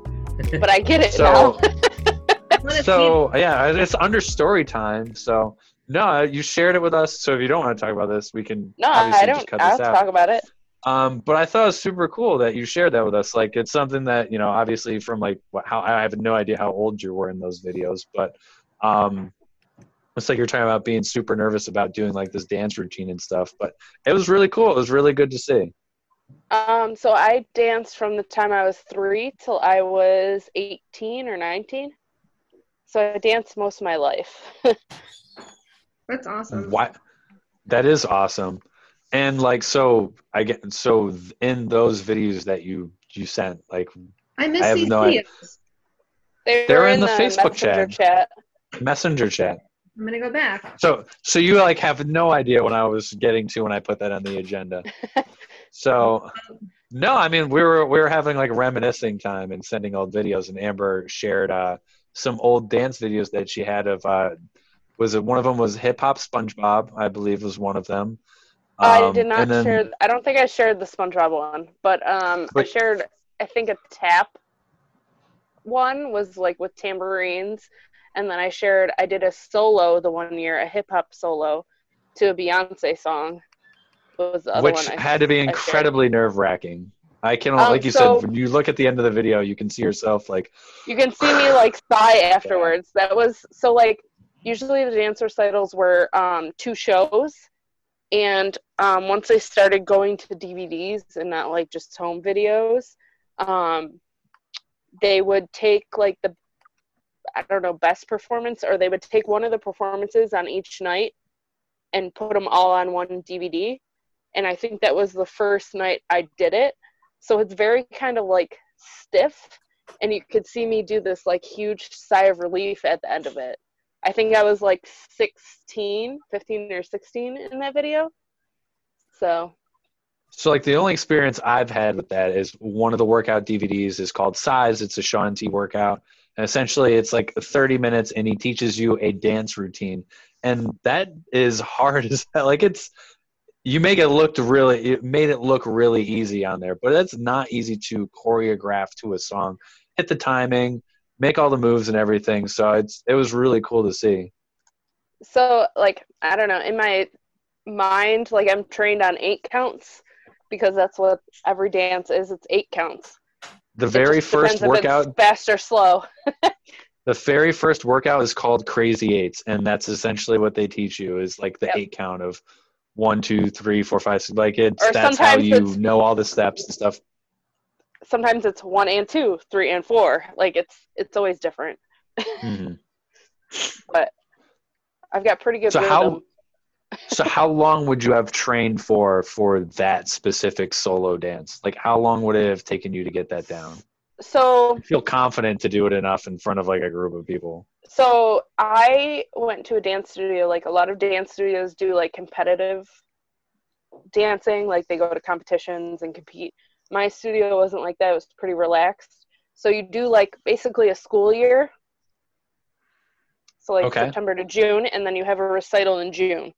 but I get it So, now. So yeah, it's under story time. So no, you shared it with us. So if you don't want to talk about this, we can No, obviously I don't. cut I'll this out. talk about it. Um, but I thought it was super cool that you shared that with us. Like, it's something that you know, obviously, from like what, how I have no idea how old you were in those videos, but um, it's like you're talking about being super nervous about doing like this dance routine and stuff. But it was really cool. It was really good to see. Um, so I danced from the time I was three till I was 18 or 19. So I danced most of my life. That's awesome. What? That is awesome. And like, so I get so in those videos that you you sent, like I miss I have these no idea. videos. They They're were in the Facebook chat. chat. messenger chat. I'm gonna go back. So so you like have no idea what I was getting to when I put that on the agenda. So no, I mean we were we were having like reminiscing time and sending old videos, and Amber shared uh, some old dance videos that she had of. Uh, was it one of them was hip hop SpongeBob? I believe was one of them. I Um, did not then- share. I don't think I shared the SpongeBob one, but um, I shared. I think a tap one was like with tambourines, and then I shared. I did a solo the one year, a hip hop solo, to a Beyonce song. Was the other which one I had to be incredibly nerve wracking. I can, Um, like you so- said, when you look at the end of the video, you can see yourself like, You can see me like sigh afterwards. That was so like usually the dance recitals were um, two shows, and um, once they started going to DVDs and not like just home videos, um, they would take like the I don't know best performance, or they would take one of the performances on each night and put them all on one DVD. And I think that was the first night I did it. So it's very kind of like stiff and you could see me do this like huge sigh of relief at the end of it. I think I was like 16, 15 or 16 in that video. So, So like the only experience I've had with that is one of the workout DVDs is called Cize. It's a Shaun T workout. And essentially it's like 30 minutes and he teaches you a dance routine. And that is hard as hell. Like it's you make it look really it made it look really easy on there, but it's not easy to choreograph to a song. Hit the timing, make all the moves and everything. So it's it was really cool to see. so like I don't know, in my mind like I'm trained on 8 counts because that's what every dance is. It's 8 counts. The very first depends if it's workout fast or slow. The very first workout is called Crazy Eights, and that's essentially what they teach you is like the Yep. eight count of one, two, three, four, five, six. Like it's Or that's how you know all the steps and stuff. Sometimes it's 1 and 2, 3 and 4. Like it's it's always different. Mhm. But I've got pretty good So how so how long would you have trained for for that specific solo dance? Like how long would it have taken you to get that down? So Feel confident to do it enough in front of like a group of people. So I went to a dance studio. Like a lot of dance studios do like competitive dancing, like they go to competitions and compete. My studio wasn't like that. It was pretty relaxed. So you do like basically a school year. So like Okay. September to June, and then you have a recital in June.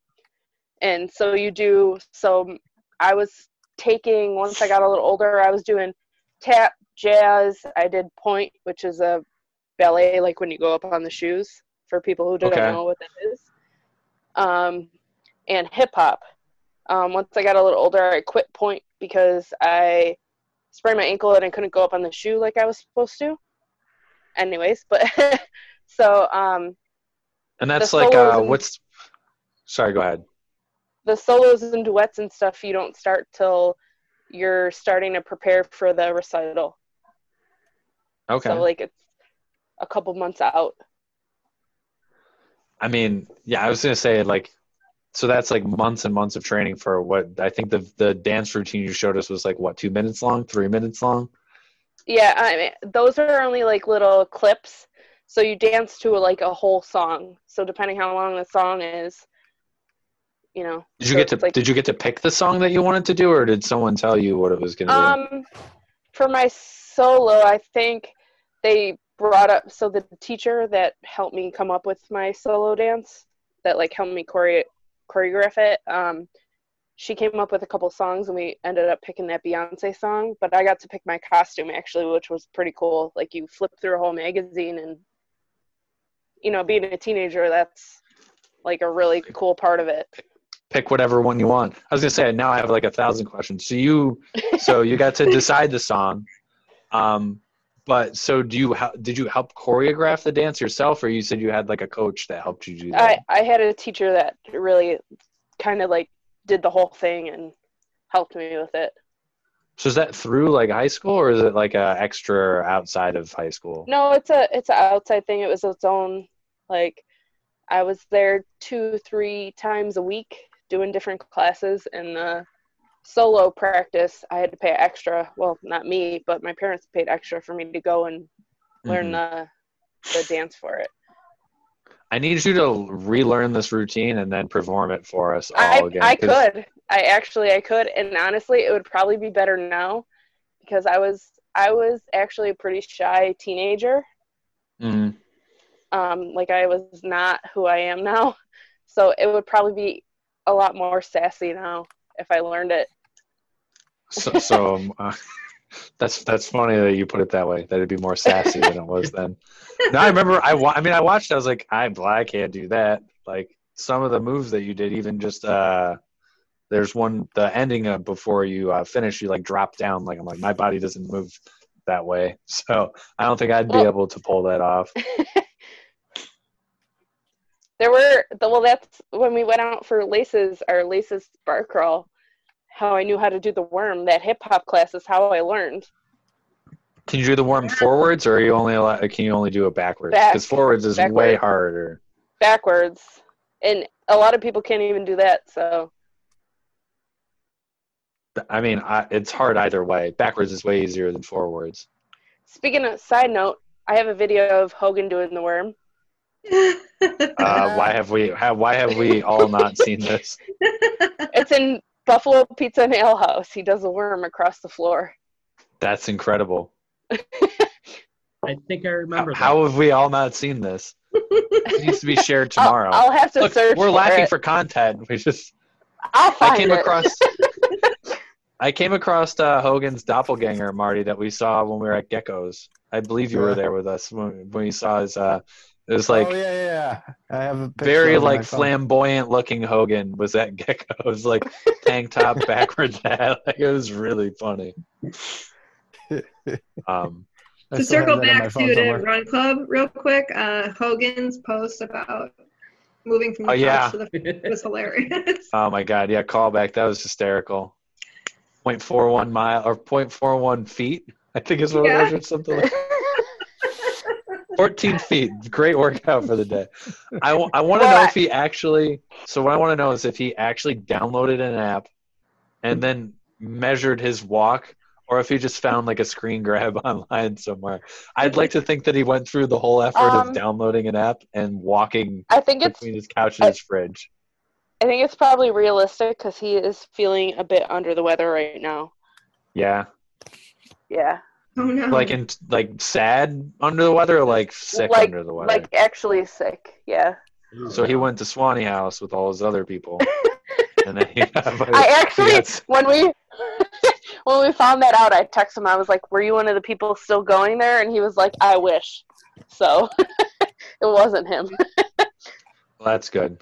And so you do. So I was taking once I got a little older. I was doing tap, jazz. I did pointe, which is a ballet, like when you go up on the shoes. For people who don't Okay. know what that is, um, and hip hop. Um, once I got a little older, I quit pointe because I sprained my ankle and I couldn't go up on the shoe like I was supposed to. Anyways, but so um, And that's like uh and- what's sorry, go ahead. the solos and duets and stuff you don't start till you're starting to prepare for the recital. Okay. So like it's a couple months out. I mean, yeah, I was gonna say like, so that's like months and months of training for what I think the the dance routine you showed us was like what two minutes long, three minutes long. Yeah, I mean, those are only like little clips. So you dance to like a whole song. So depending how long the song is, you know. Did you so get to like- Did you get to pick the song that you wanted to do, or did someone tell you what it was gonna Um, for my solo, I think they brought up so the teacher that helped me come up with my solo dance, that like helped me chore- choreograph it. Um, she came up with a couple songs, and we ended up picking that Beyonce song. But I got to pick my costume actually, which was pretty cool. Like you flip through a whole magazine, and you know, being a teenager, that's like a really cool part of it. pick whatever one you want? I was gonna say now I have like a thousand questions. So you, so you got to decide the song, um, but so do you? Did you help choreograph the dance yourself, or you said you had like a coach that helped you do that? I, I had a teacher that really kind of like did the whole thing and helped me with it. So is that through like high school, or is it like a extra outside of high school? No, it's a it's an outside thing. It was its own like I was there two, three times a week doing different classes and the solo practice I had to pay extra. Well, not me, but my parents paid extra for me to go and learn Mhm. the the dance for it. I need you to relearn this routine and then perform it for us all I again. I 'cause- could. I actually I could and honestly it would probably be better now because I was I was actually a pretty shy teenager Mhm. um, like I was not who I am now. So it would probably be a lot more sassy now if I learned it. So, so um, uh, that's that's funny that you put it that way. That it'd be more sassy than it was then. No, I remember. I wa- I mean, I watched. I was like, I, well, I can't do that. Like some of the moves that you did, even just uh, there's one the ending of before you uh, finish, you like drop down. Like I'm like, my body doesn't move that way, so I don't think I'd be Well- able to pull that off. There were the well that's when we went out for laces our laces bar crawl. How I knew how to do the worm. That hip hop class is how I learned. Can you do the worm forwards, or are you only can you only do it backwards? Back- Because forwards is way harder. backwards. And a lot of people can't even do that, so I mean, I, it's hard either way. Backwards is way easier than forwards. speaking of side note, I have a video of Hogan doing the worm. Uh, why have we? Have, why have we all not seen this? It's in Buffalo Pizza and Ale House. He does a worm across the floor. That's incredible. I think I How, remember that. how have we all not seen this? It needs to be shared I'll- tomorrow. I'll, have to Look, search. we're for laughing it. for content. We just I'll find I came it. across I came across uh, Hogan's doppelganger, Marty, that we saw when we were at Geckos. I believe you were there with us when, when we saw his. Uh, it was like oh yeah, yeah, yeah. I have a very of it on my like flamboyant looking Hogan was at Geckos, like tank top, backwards hat. Like it was really funny. Um, to circle that on my back to the. Run Club real quick, uh, Hogan's post about moving from the Oh, couch yeah. to the was hilarious. oh my god, yeah, callback. That was hysterical. 0.41 mile or 0.41 feet, I think is what Yeah. it was, or something like 14 feet. Great workout for the day. I, I want to know if he actually. So what I want to know is if he actually downloaded an app and then measured his walk, or if he just found like a screen grab online somewhere. I'd like to think that he went through the whole effort Um, of downloading an app and walking I think it's between his couch and I- his fridge. I think it's probably realistic because he is feeling a bit under the weather right now. Yeah, Yeah, oh no! like in like sad under the weather, or like sick Like- under the weather. like actually sick. Yeah, so he went to Swannie House with all his other people, and then he got, like, I he actually when we when we found that out, I texted him. I was like, "Were you one of the people still going there?" And he was like, "I wish." So it wasn't him. Well, that's good.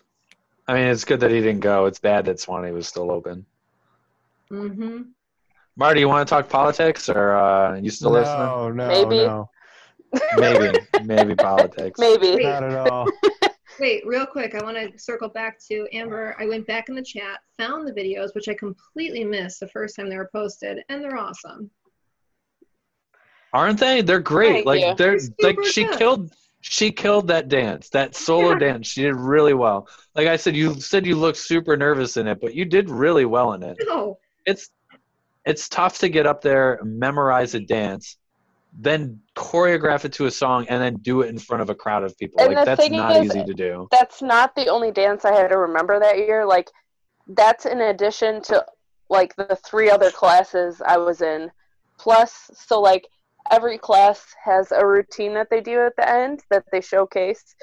I mean, it's good that he didn't go. It's bad that Swanee was still open. hmm Marty, you want to talk politics, or uh, you still listening? No, no, Maybe. no, Maybe, maybe politics. Maybe. not at all. Wait, real quick, I want to circle back to Amber. I went back in the chat, found the videos, which I completely missed the first time they were posted, and they're awesome. Aren't they? They're great. Thank like you. they're They're like super she good. killed. She killed that dance, that solo Yeah. dance. She did really well. Like I said, you said you looked super nervous in it, but you did really well in it. No, It's it's tough to get up there, memorize a dance, then choreograph it to a song, and then do it in front of a crowd of people. And like that's not is- easy to do. That's not the only dance I had to remember that year. Like that's in addition to like the three other classes I was in. Plus, so like every class has a routine that they do at the end that they showcase.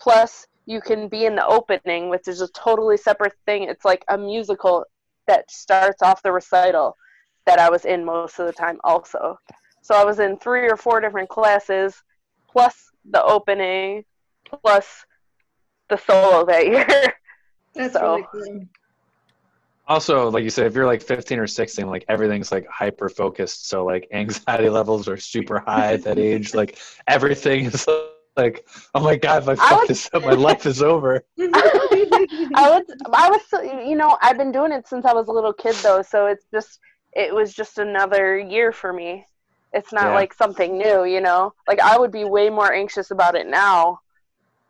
Plus, you can be in the opening, which is a totally separate thing. It's like a musical that starts off the recital that I was in most of the time, also. So I was in three or four different classes, plus the opening, plus the solo that year. that's So- really cool. Also, like you said, if you're like 15 or 16, like everything's like hyper focused. So like anxiety levels are super high at that age. Like everything is like, oh my god, if I fuck would- this up, my life is over. I was, I was, you know, I've been doing it since I was a little kid though, so it's just, it was just another year for me. It's not Yeah. like something new, you know. Like I would be way more anxious about it now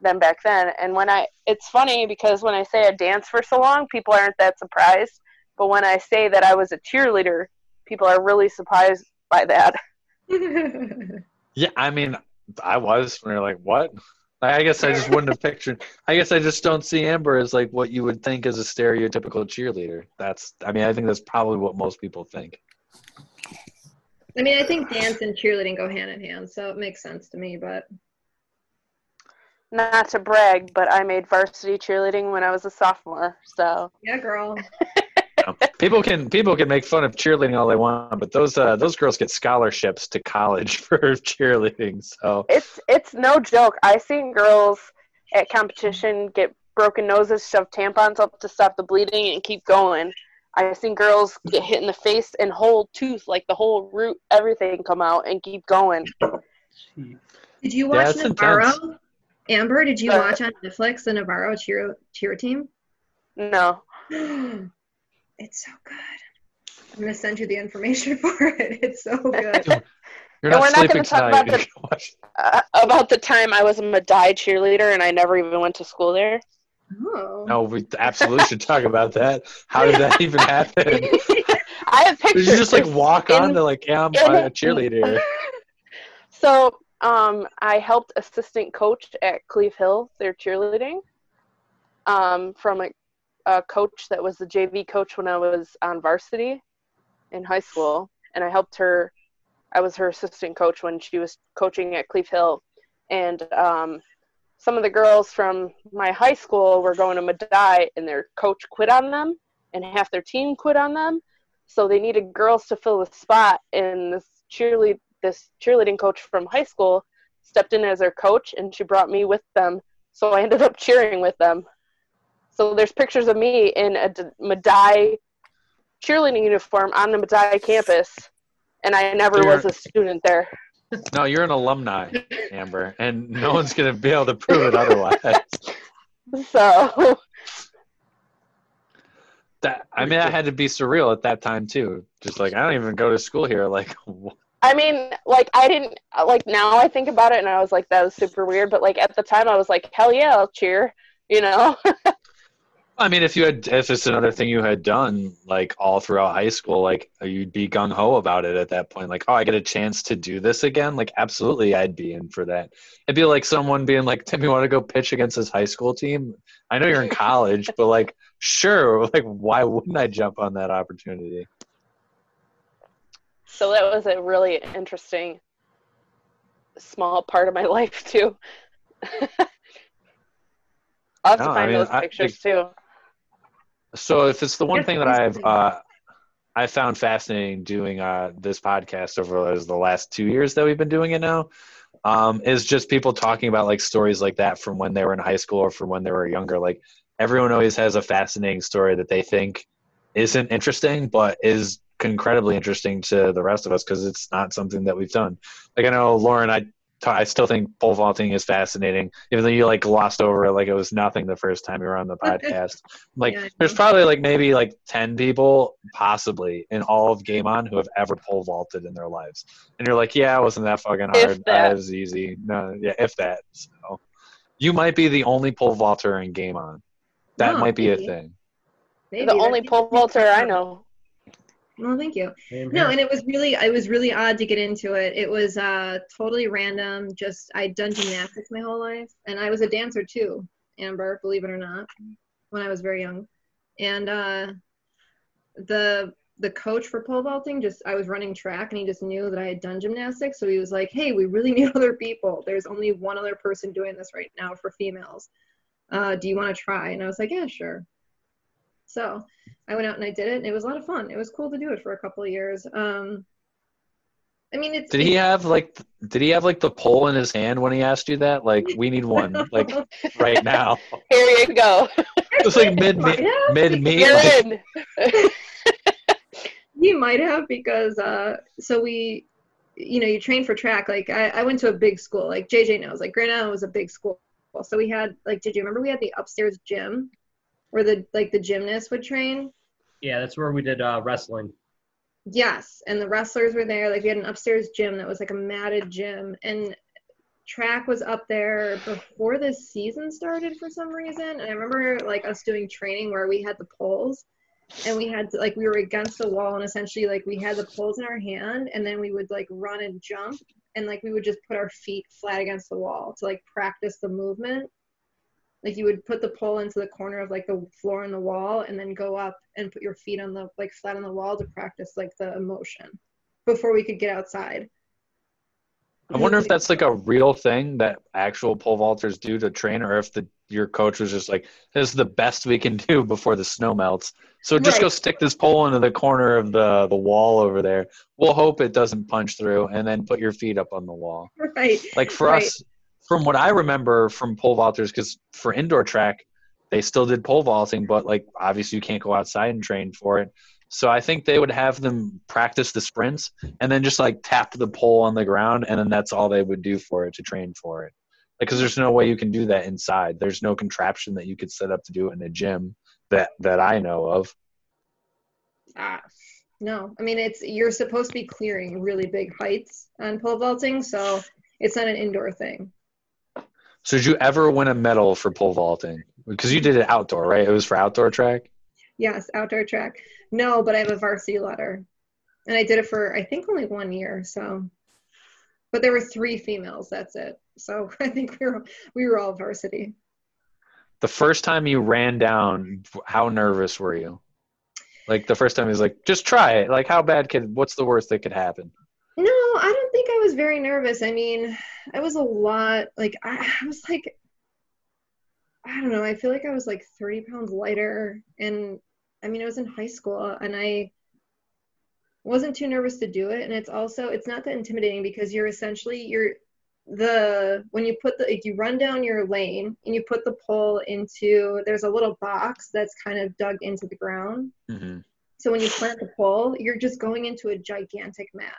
than back then. And when I, it's funny because when I say I danced for so long, people aren't that surprised. But when I say that I was a cheerleader, people are really surprised by that. Yeah, I mean, I was. We were like, what? Like, I guess I just wouldn't have pictured. I guess I just don't see Amber as like what you would think as a stereotypical cheerleader. That's. I mean, I think that's probably what most people think. I mean, I think dance and cheerleading go hand in hand, so it makes sense to me. But Not to brag, but I made varsity cheerleading when I was a sophomore. So yeah, girl. You know, people can people can make fun of cheerleading all they want, but those uh, those girls get scholarships to college for cheerleading. So it's it's no joke. I've seen girls at competition get broken noses, shove tampons up to stop the bleeding, and keep going. I've seen girls get hit in the face and whole tooth, like the whole root, everything come out and keep going. Did you watch it's Navarro? intense. Amber, did you Uh, watch on Netflix the Navarro cheer cheer team? No, it's so good. I'm gonna send you the information for it. It's so good. you're And not we're not gonna talk about the, can uh, about the time I was a Medaille cheerleader and I never even went to school there. Oh. No, we absolutely should talk about that. How did that even happen? I have pictures. Did you just like walk in- on to like, yeah, I'm in- a cheerleader? So um, I helped assistant coach at Cleve Hill, their cheerleading, um, from a, a coach that was the JV coach when I was on varsity in high school, and I helped her. I was her assistant coach when she was coaching at Cleve Hill, and um, some of the girls from my high school were going to Medaille, and their coach quit on them, and half their team quit on them. So they needed girls to fill the spot, and this cheerlead this cheerleading coach from high school stepped in as their coach and she brought me with them so i ended up cheering with them so there's pictures of me in a Medaille cheerleading uniform on the Medaille campus and i never You're- was a student there No, you're an alumni, Amber, and no one's gonna be able to prove it otherwise. so That I mean, that had to be surreal at that time too. Just like I don't even go to school here. Like, wh- i mean like i didn't like now i think about it and i was like that was super weird but like at the time i was like hell yeah i'll cheer you know I mean, if you had, if it's another thing you had done like all throughout high school, like you'd be gung ho about it at that point. Like, oh, I get a chance to do this again. Like, absolutely, I'd be in for that. It'd be like someone being like, "Tim, you want to go pitch against this high school team?" I know you're in college, but like, sure. Like, why wouldn't I jump on that opportunity? so that was a really interesting small part of my life too i'll have No, to I find mean, those I- pictures too So if it's the one thing that I've uh, I found fascinating doing uh, this podcast over the last two years that we've been doing it now, um, is just people talking about like stories like that from when they were in high school or from when they were younger. Like everyone always has a fascinating story that they think isn't interesting, but is incredibly interesting to the rest of us because it's not something that we've done. Like I know Lauren, I I still think pole vaulting is fascinating, even though you like glossed over it like it was nothing the first time you were on the podcast. Like Yeah, there's probably like maybe like 10 people possibly in all of game on who have ever pole vaulted in their lives. And you're like yeah it wasn't that fucking hard. That. it was easy. No yeah if that. So you might be the only pole vaulter in game on. That Oh, might be a thing. Maybe the that only seems pole vaulter i know Well, thank you. No, and it was really, it was really odd to get into it. It was uh, totally random. Just I'd done gymnastics my whole life, and I was a dancer too, Amber, believe it or not, when I was very young. And uh, the the coach for pole vaulting just I was running track, and he just knew that I had done gymnastics, so he was like, "Hey, we really need other people. There's only one other person doing this right now for females. Uh, do you want to try?" And I was like, "Yeah, sure." So I went out and I did it, and it was a lot of fun. It was cool to do it for a couple of years. Um, I mean, it's did he have like did he have like the pole in his hand when he asked you that like we need one like right now here you go it was like mid Might have, mid me you're like, in he might have because uh, so we, you know, you train for track. Like I, I went to a big school. Like JJ knows. Like Grand Island was a big school. So we had like, did you remember we had the upstairs gym, where the like the gymnasts would train? Yeah, that's where we did uh, wrestling. Yes, and the wrestlers were there. Like we had an upstairs gym that was like a matted gym, and track was up there before the season started for some reason. And I remember like us doing training where we had the poles, and we had to, like we were against the wall, and essentially like we had the poles in our hand, and then we would like run and jump, and like we would just put our feet flat against the wall to like practice the movement. Like you would put the pole into the corner of like the floor and the wall, and then go up and put your feet on the like flat on the wall to practice like the emotion before we could get outside. I wonder if that's like a real thing that actual pole vaulters do to train, or if the your coach was just like, "This is the best we can do before the snow melts." So just Right. go stick this pole into the corner of the the wall over there. We'll hope it doesn't punch through, and then put your feet up on the wall. right. Like for Right. us, from what I remember from pole vaulters, because for indoor track, they still did pole vaulting, but like obviously you can't go outside and train for it. So I think they would have them practice the sprints and then just like tap the pole on the ground, and then that's all they would do for it to train for it. Because there's no way you can do that inside. There's no contraption that you could set up to do it in a gym that that I know of. Ah, no, I mean it's you're supposed to be clearing really big heights on pole vaulting, so it's not an indoor thing. So did you ever win a medal for pole vaulting? Because you did it outdoor, right? It was for outdoor track. Yes, outdoor track. No, but I have a varsity letter, and I did it for I think only one year. So, but there were three females. That's it. So I think we were we were all varsity. The first time you ran down, how nervous were you? Like the first time he's like, just try it. Like how bad could what's the worst that could happen? No, I don't think I was very nervous. I mean, I was a lot like I, I was like I don't know. I feel like I was like 30 pounds lighter, and I mean, I was in high school, and I wasn't too nervous to do it. And it's also it's not that intimidating because you're essentially you're the when you put the like you run down your lane and you put the pole into there's a little box that's kind of dug into the ground Mm-hmm. so when you plant the pole, you're just going into a gigantic mat.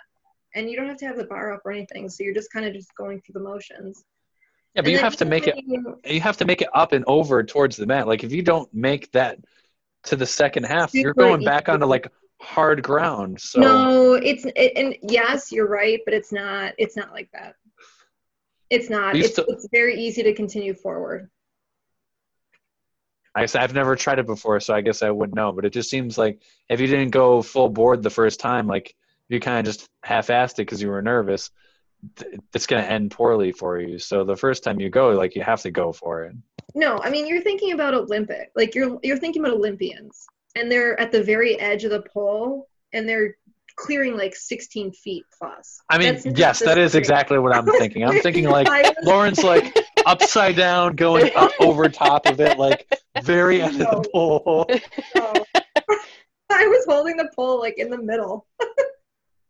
And you don't have to have the bar up or anything. So you're just kind of just going through the motions. Yeah, but And you have to make it you- have to make it up and over towards the mat. Like if you don't make that to the second half, you're going back onto like hard ground. So No, it's it, and yes, you're right, but it's not it's not like that. It's not. It's, still- it's very easy to continue forward. I guess I've never tried it before, so I guess I wouldn't know. But it just seems like if you didn't go full board the first time, like you kind of just half-assed it because you were nervous, th- it's going to end poorly for you. So the first time you go, like you have to go for it. No, I mean you're thinking about Olympic. Like you're you're thinking about Olympians. And they're at the very edge of the pole and they're clearing like 16 feet plus. I mean, That's yes, that is exactly what I'm thinking. I'm thinking like Lauren's like upside down, going up over top of it, like very end of the pole. Oh. I was holding the pole like in the middle.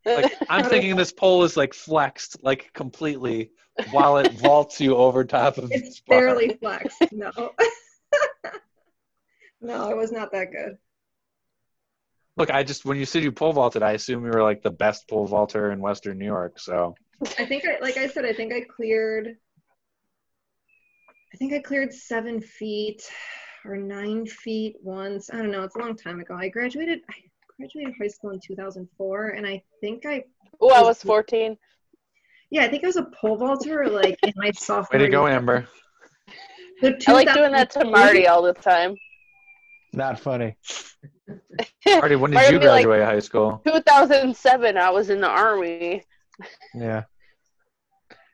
Like I'm thinking this pole is like flexed, like completely, while it vaults you over top of It's barely flexed. No. no, it was not that good. Look, I just when you said you pole vaulted, I assume you were like the best pole vaulter in Western New York. So I think I like I said, I think I cleared I think I cleared seven feet or nine feet once. I don't know, it's a long time ago. I graduated I graduated high school in two thousand four and I think I Oh, I was 14. yeah, I think I was a pole vaulter like in my sophomore way to go, year. Amber. So I like doing that to Marty all the time. Not funny. Marty, when did Marty you would be like- graduate high school? 2007, I was in the army. Yeah.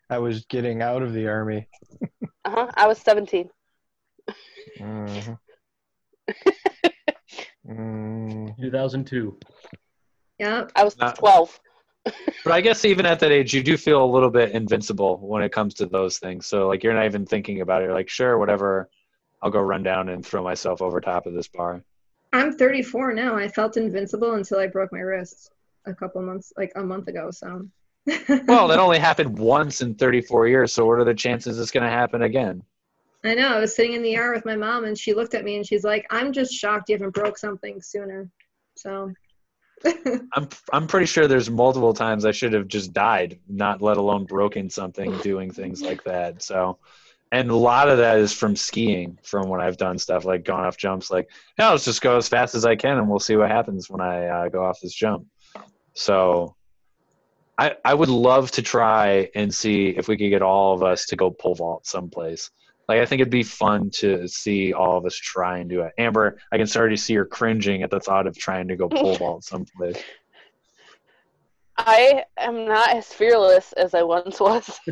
I was getting out of the army. Uh-huh. I was 17. Mhm. Mm, 2002. Yeah. I was Not- 12. But I guess even at that age, you do feel a little bit invincible when it comes to those things. So like you're not even thinking about it. You're like, sure, whatever. I'll go run down and throw myself over top of this bar. I'm 34 now. I felt invincible until I broke my wrist a couple months, like a month ago. So. Well, that only happened once in 34 years. So what are the chances it's going to happen again? I know. I was sitting in the ER with my mom, and she looked at me and she's like, "I'm just shocked you haven't broke something sooner." So. I'm I'm pretty sure there's multiple times I should have just died, not let alone broken something doing things like that. So, and a lot of that is from skiing, from when I've done stuff like gone off jumps. Like, yeah, let's just go as fast as I can, and we'll see what happens when I uh, go off this jump. So I I would love to try and see if we could get all of us to go pole vault someplace. Like I think it'd be fun to see all of us try and do it. Amber, I can already see her cringing at the thought of trying to go pole vault someplace. I am not as fearless as I once was.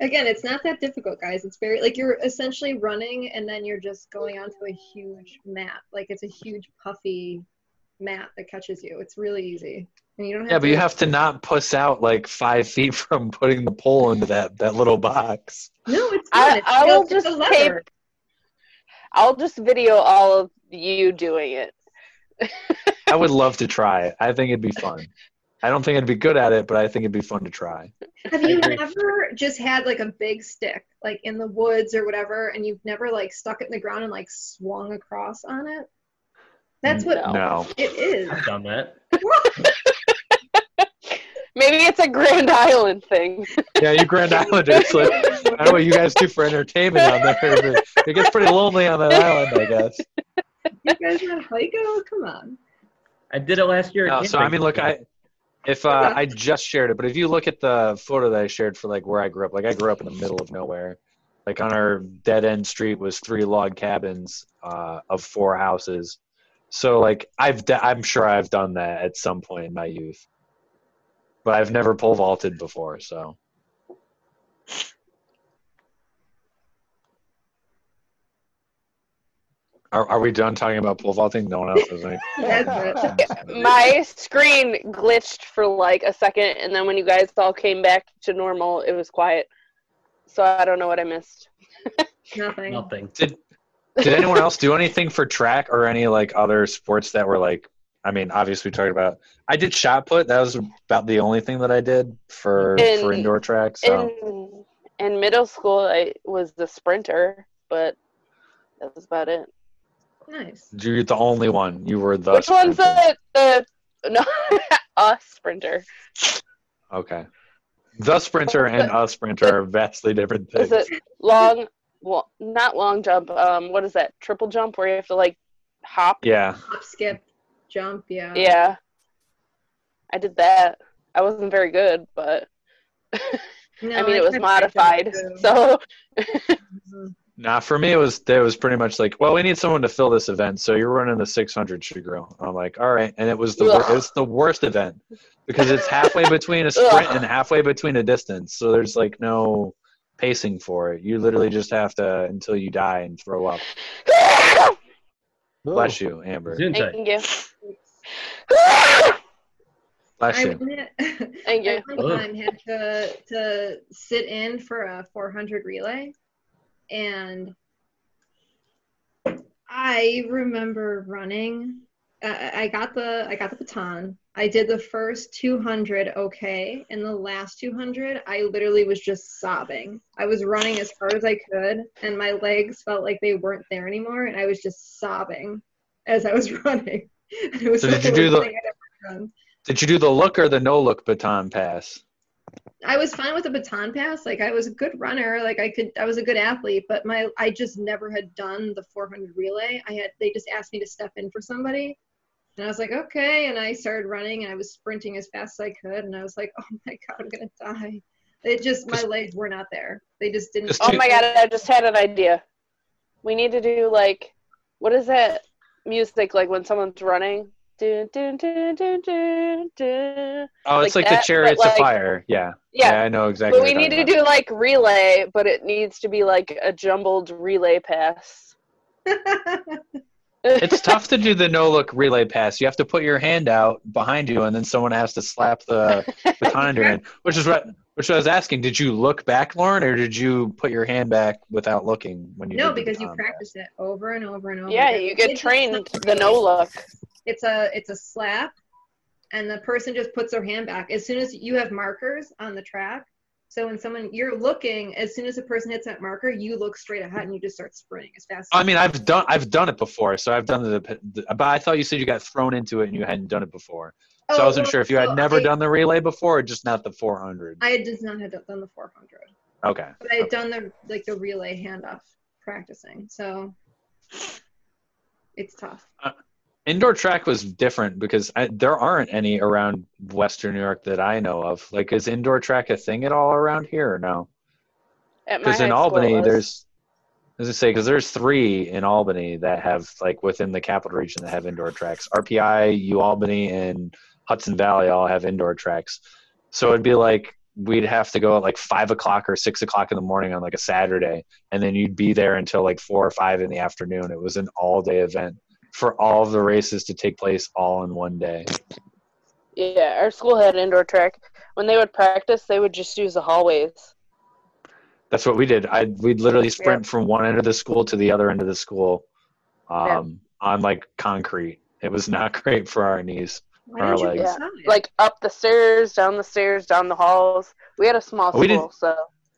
Again, it's not that difficult, guys. It's very like you're essentially running and then you're just going onto a huge mat. Like it's a huge puffy mat that catches you. It's really easy. And you don't have Yeah, but you have to not puss out like five feet from putting the pole into that that little box. No, it's I, I'll just lever. I'll just video all of you doing it. I would love to try it. I think it'd be fun. I don't think I'd be good at it, but I think it'd be fun to try. Have you agree. never just had like a big stick, like in the woods or whatever, and you've never like stuck it in the ground and like swung across on it? That's what No. No. it is. I've done that. Maybe it's a Grand Island thing. Yeah, you Grand Islanders. Like, I don't know what you guys do for entertainment on there, but it gets pretty lonely on that island, I guess. You guys not hike? Oh, come on. I did it last year. No, so I mean, look, I if uh, I just shared it, but if you look at the photo that I shared for like where I grew up, like I grew up in the middle of nowhere. Like on our dead end street was three log cabins uh, of four houses. So like I've I'm sure I've done that at some point in my youth, but I've never pole vaulted before. So are, are we done talking about pole vaulting? No one else is. Any- My screen glitched for like a second, and then when you guys all came back to normal, it was quiet. So I don't know what I missed. Nothing. nothing. Did did anyone else do anything for track or any like other sports that were like I mean, obviously we talked about I did shot put. That was about the only thing that I did for In- for indoor track. So In in middle school, I was the sprinter, but that was about it. Nice. you're the only one. You were the Which one's sprinter. the the no a sprinter? Okay. The sprinter and a sprinter are vastly different things. Is it long? Well, not long jump. Um, what is that? Triple jump where you have to like hop. Yeah. Hop, skip, jump. Yeah. Yeah. I did that. I wasn't very good, but No, I mean it was modified. too. So Mhm. Nah, for me it was it was pretty much like, well, we need someone to fill this event, so you're running the 600 Shigro. I'm like, all right, and it was the wor- it was the worst event because it's halfway between a sprint and halfway between a distance, so there's like no pacing for it. You literally just have to until you die and throw up. Bless you, Amber. Gesundheit. thank you. Bless I you. one had- Thank I you. one time had to to sit in for a 400 relay, and I remember running. Uh, I got the I got the baton. I did the first 200 okay, and the last 200 I literally was just sobbing. I was running as hard as I could, and my legs felt like they weren't there anymore, and I was just sobbing as I was running. It was So did you do the- thing I'd ever done. Did you do the look or the no look baton pass? I was fine with the baton pass. Like I was a good runner. Like I could, I was a good athlete. But my, I just never had done the 400 relay. I had, they just asked me to step in for somebody, and I was like, okay. And I started running, and I was sprinting as fast as I could, and I was like, oh my god, I'm gonna die. It just, my legs were not there. They just didn't. Just Oh my god, I just had an idea. We need to do like what is that music like when someone's running? Dun, dun, dun, dun, dun, dun. Oh, it's Like like, that, the chariots but, of fire. Yeah. Yeah. I know exactly. But we need to talking do like relay, but it needs to be like a jumbled relay pass. it's tough to do the no look relay pass. You have to put your hand out behind you, and then someone has to slap the baton in your hand. Which is what which I was asking. Did you look back, Lauren, or did you put your hand back without looking when you? no, because you baton practice it over and over and over. yeah, again. you get just trained the no look. it's a it's a slap and the person just puts their hand back as soon as you have markers on the track so when someone you're looking as soon as a person hits that marker you look straight ahead and you just start sprinting as fast I as mean, I've done I've done it before, so I've done the, the. But I thought you said you got thrown into it and you hadn't done it before. So oh, I Oh, wasn't well, sure if you had so never I, done the relay before, or just not the 400. i just not had done the 400 Okay. but i had done the like the relay handoff practicing so it's tough uh, Indoor track was different because I, there aren't any around Western New York that I know of. Like, is indoor track a thing at all around here or no? Because in high school it Albany, was. there's, as I say, because there's three in Albany that have like within the capital region that have indoor tracks. RPI, U Albany, and Hudson Valley all have indoor tracks. So it'd be like we'd have to go at like five o'clock or six o'clock in the morning on like a Saturday, and then you'd be there until like four or five in the afternoon. It was an all day event for all of the races to take place all in one day. Yeah, our school had an indoor track. When they would practice, they would just use the hallways. That's what we did. I we'd literally sprint from one end of the school to the other end of the school, Yeah. um, on like concrete. It was not great for our knees. Why Our legs. Yeah. Like up the stairs, down the stairs, down the halls. We had a small We school, so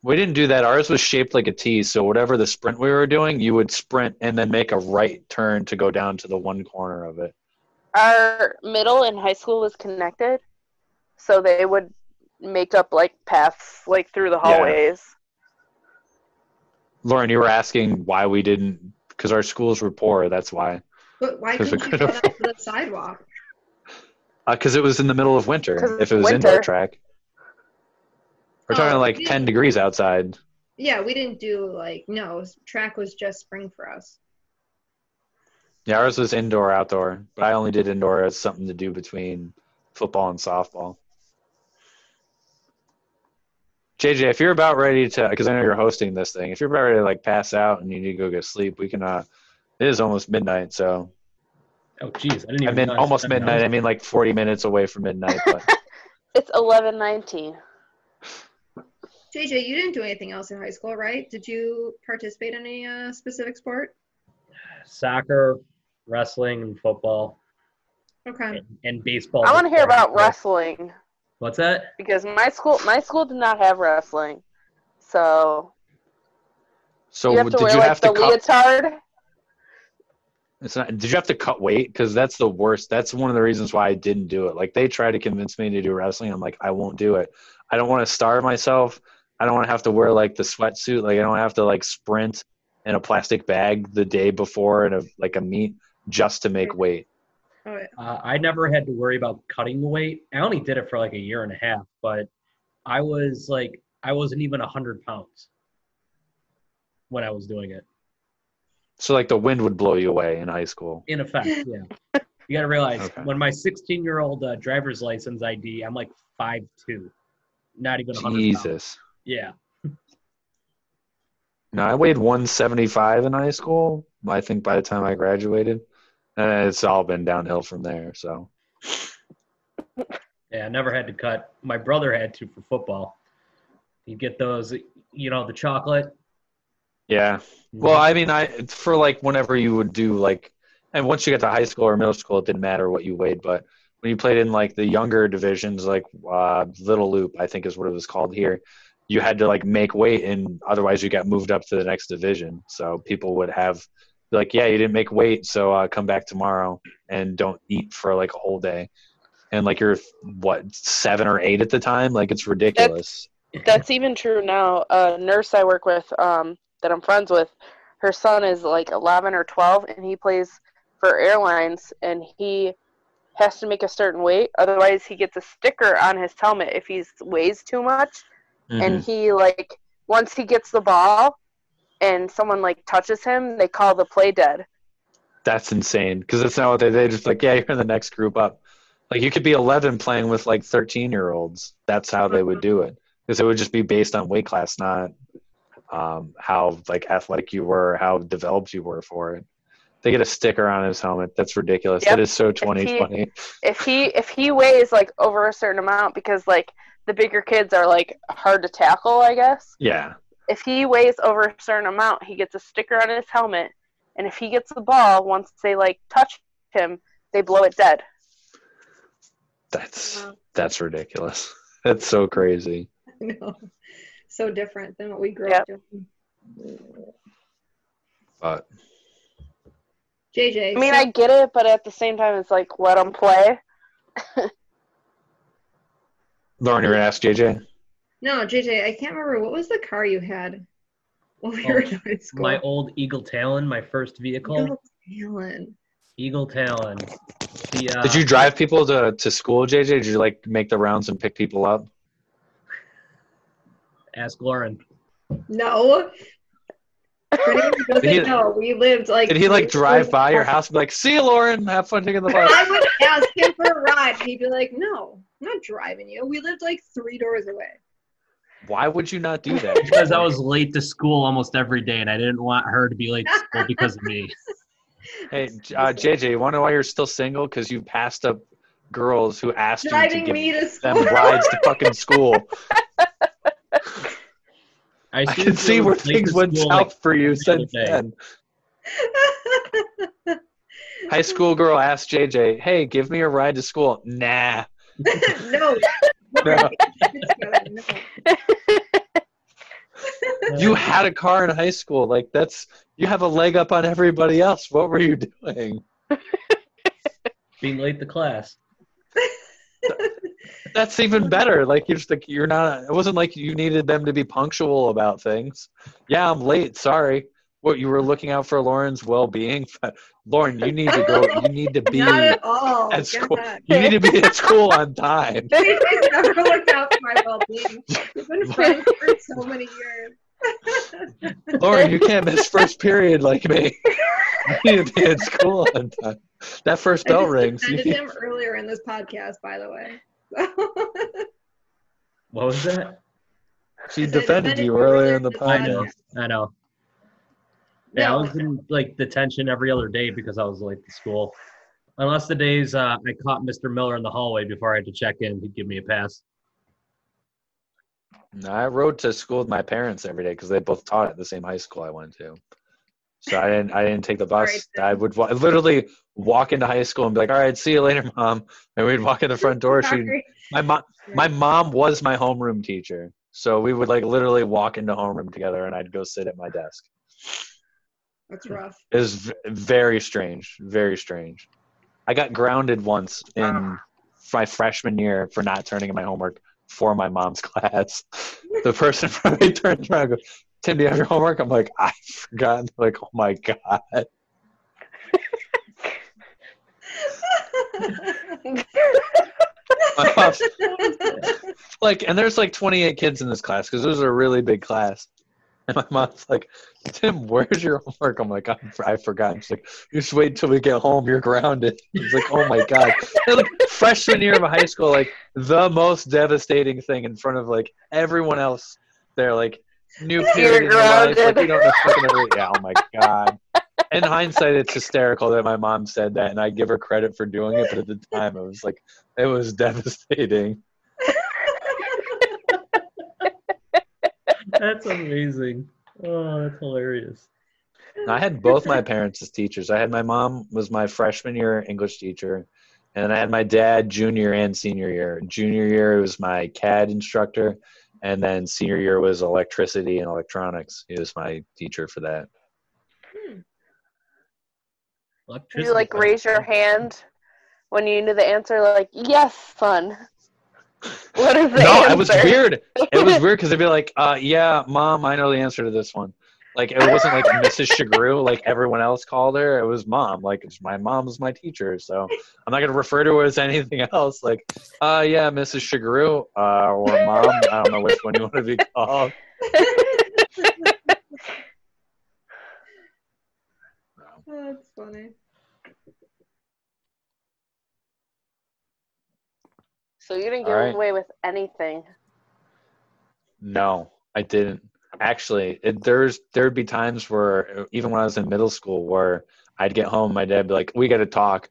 We didn't do that. Ours was shaped like a T. So whatever the sprint we were doing, you would sprint and then make a right turn to go down to the one corner of it. our middle and high school was connected. So they would make up like paths like through the Yeah. hallways. Lauren, you were asking why we didn't, because our schools were poor. That's why. But why 'Cause we couldn't you could've- get up to the sidewalk? Uh, because it was in the middle of winter. If it was winter. indoor track, we're talking Oh, like we 10 degrees outside. Yeah, we didn't do like no track was just spring for us. Yeah, ours was indoor, outdoor, but I only did indoor as something to do between football and softball. JJ, if you're about ready to, because I know you're hosting this thing, if you're about ready to like pass out and you need to go get sleep, we can. uh It is almost midnight, so Oh, jeez, I didn't even. I mean almost midnight. I mean like 40 minutes away from midnight. But It's eleven nineteen. JJ, you didn't do anything else in high school, right? Did you participate in any uh, specific sport? Soccer, wrestling, and football, Okay. and, and baseball. I want to hear about wrestling What's that? because my school my school did not have wrestling. So so you have to did wear you like have the to cut? leotard. It's not. Did you have to cut weight? Because that's the worst. That's one of the reasons why I didn't do it. Like they tried to convince me to do wrestling. I'm like, I won't do it. I don't want to starve myself. I don't want to have to wear like the sweatsuit. Like I don't have to like sprint in a plastic bag the day before and a like a meet just to make weight. Oh. Uh, I never had to worry about cutting the weight. I only did it for like a year and a half, but I was like, I wasn't even hundred pounds when I was doing it. So like the wind would blow you away in high school. In effect, yeah. You got to realize Okay. when my 16 year old uh, driver's license ID, I'm like five two, not even 100 pounds. Yeah. No, I weighed 175 in high school. I think by the time I graduated, and it's all been downhill from there. So Yeah, I never had to cut. My brother had to for football. You get those, you know, the chocolate. yeah. Well, I mean, I for like whenever you would do like, and once you get to high school or middle school, it didn't matter what you weighed. But when you played in like the younger divisions, like uh, Little Loop, I think is what it was called here, you had to like make weight, and otherwise you got moved up to the next division. So people would have like, yeah, you didn't make weight, so uh, come back tomorrow and don't eat for like a whole day. And like you're what seven or eight at the time, like it's ridiculous. That's even true now. A nurse I work with, um, that I'm friends with, her son is like 11 or 12, and he plays for airlines, and he has to make a certain weight. Otherwise, he gets a sticker on his helmet if he weighs too much. Mhm. And he like once he gets the ball, and someone like touches him, they call the play dead. That's insane because that's not what they they just like. Yeah, you're in the next group up. Like you could be 11 playing with like 13 year olds. That's how they would do it because it would just be based on weight class, not um, how like athletic you were, how developed you were for it. They get a sticker on his helmet. That's ridiculous. Yep. That is so he- 2020. If he if he weighs like over a certain amount, because like the bigger kids are like hard to tackle, I guess. Yeah, if he weighs over a certain amount, he gets a sticker on his helmet, and if he gets the ball, once they like touch him, they blow it dead. that's that's ridiculous. That's so crazy. no. So different than what we grew Yep. up doing. But JJ. I mean, so- I get it, but at the same time, it's like let them play. Lauren, you're gonna ask JJ. no, JJ, I can't remember what was the car you had when we Oh, were in high school. My old Eagle Talon, my first vehicle. Eagle Talon. Eagle Talon. The, uh, Did you drive people to, to school, JJ? Did you like make the rounds and pick people up? Ask Lauren. No. For doesn't he- know, we lived like. Did he like drive by your house and be like, see you, Lauren, have fun taking the bus? I would ask him for a ride. and He'd be like, "No, I'm not driving you. We lived like three doors away." Why would you not do that? Because I was late to school almost every day, and I didn't want her to be late to school because of me. Hey, uh, JJ, you want to know why you're still single? Because you passed up girls who asked you to give me to them rides to fucking school. I, I can see where things went school, south like, for you since day. then. High school girl asked JJ, "Hey, give me a ride to school." Nah. no. No. no. You had a car in high school. Like that's you have a leg up on everybody else. What were you doing? being late to class. That's even better. Like you're just like you're not. It wasn't like you needed them to be punctual about things. Yeah, I'm late. Sorry. What you were looking out for Lauren's well-being. Lauren, you need to go. You need to be Not at all. at school. God. You need to be at school on time. He's never looked out for my well-being. We've been friends for so many years. Lauren, you can't miss first period like me. You need to be at school on time. That first I bell just rings. defended You- him earlier in this podcast, by the way. What was that? She defended defended you you earlier earlier in the this I podcast. know. I know. Yeah, No. I was in like detention every other day because I was late to school. Unless the days uh, I caught Mr. Miller in the hallway before I had to check in, he'd give me a pass. No, I rode to school with my parents every day because they both taught at the same high school I went to. So I didn't. I didn't take the bus. I would wa- literally walk into high school and be like, "All right, see you later, mom." And we'd walk in the front door. She, my mom, my mom was my homeroom teacher. So we would like literally walk into homeroom together, and I'd go sit at my desk. That's rough. It was very strange, very strange. I got grounded once in ah. my freshman year for not turning in my homework for my mom's class. The person from me turns around and goes, Tim, do you have your homework? I'm like, I forgot. They're like, oh my God. Like, and there's like 28 kids in this class because it was a really big class. And my mom's like, Tim, where's your homework? I'm like, I, I forgot. She's like, you just wait until we get home. You're grounded. He's like, oh my God. Like, freshman year of high school, like the most devastating thing in front of like everyone else. They're like, new period in your life. Like, grounded. you don't know fucking Yeah, oh my God. In hindsight, it's hysterical that my mom said that, and I give her credit for doing it. But at the time, it was like, it was devastating. That's amazing. Oh, that's hilarious. I had both my parents as teachers. I had my mom was my freshman year English teacher, and I had my dad junior and senior year. Junior year was my CAD instructor, and then senior year was electricity and electronics. He was my teacher for that. Hmm. Did you like raise your hand when you knew the answer? Like, yes, son. What is the No, answer? it was weird. It was weird because they'd be like, uh, "Yeah, mom, I know the answer to this one." Like it wasn't like Mrs. Chagru, like everyone else called her. It was mom. Like it's my mom was my teacher, so I'm not gonna refer to her as anything else. Like, uh, yeah, Mrs. Chagru, uh, or mom. I don't know which one you want to be called. That's funny. So you didn't get right. away with anything. No, I didn't. Actually, it, there's there'd be times where even when I was in middle school where I'd get home, my dad'd be like, "We got to talk."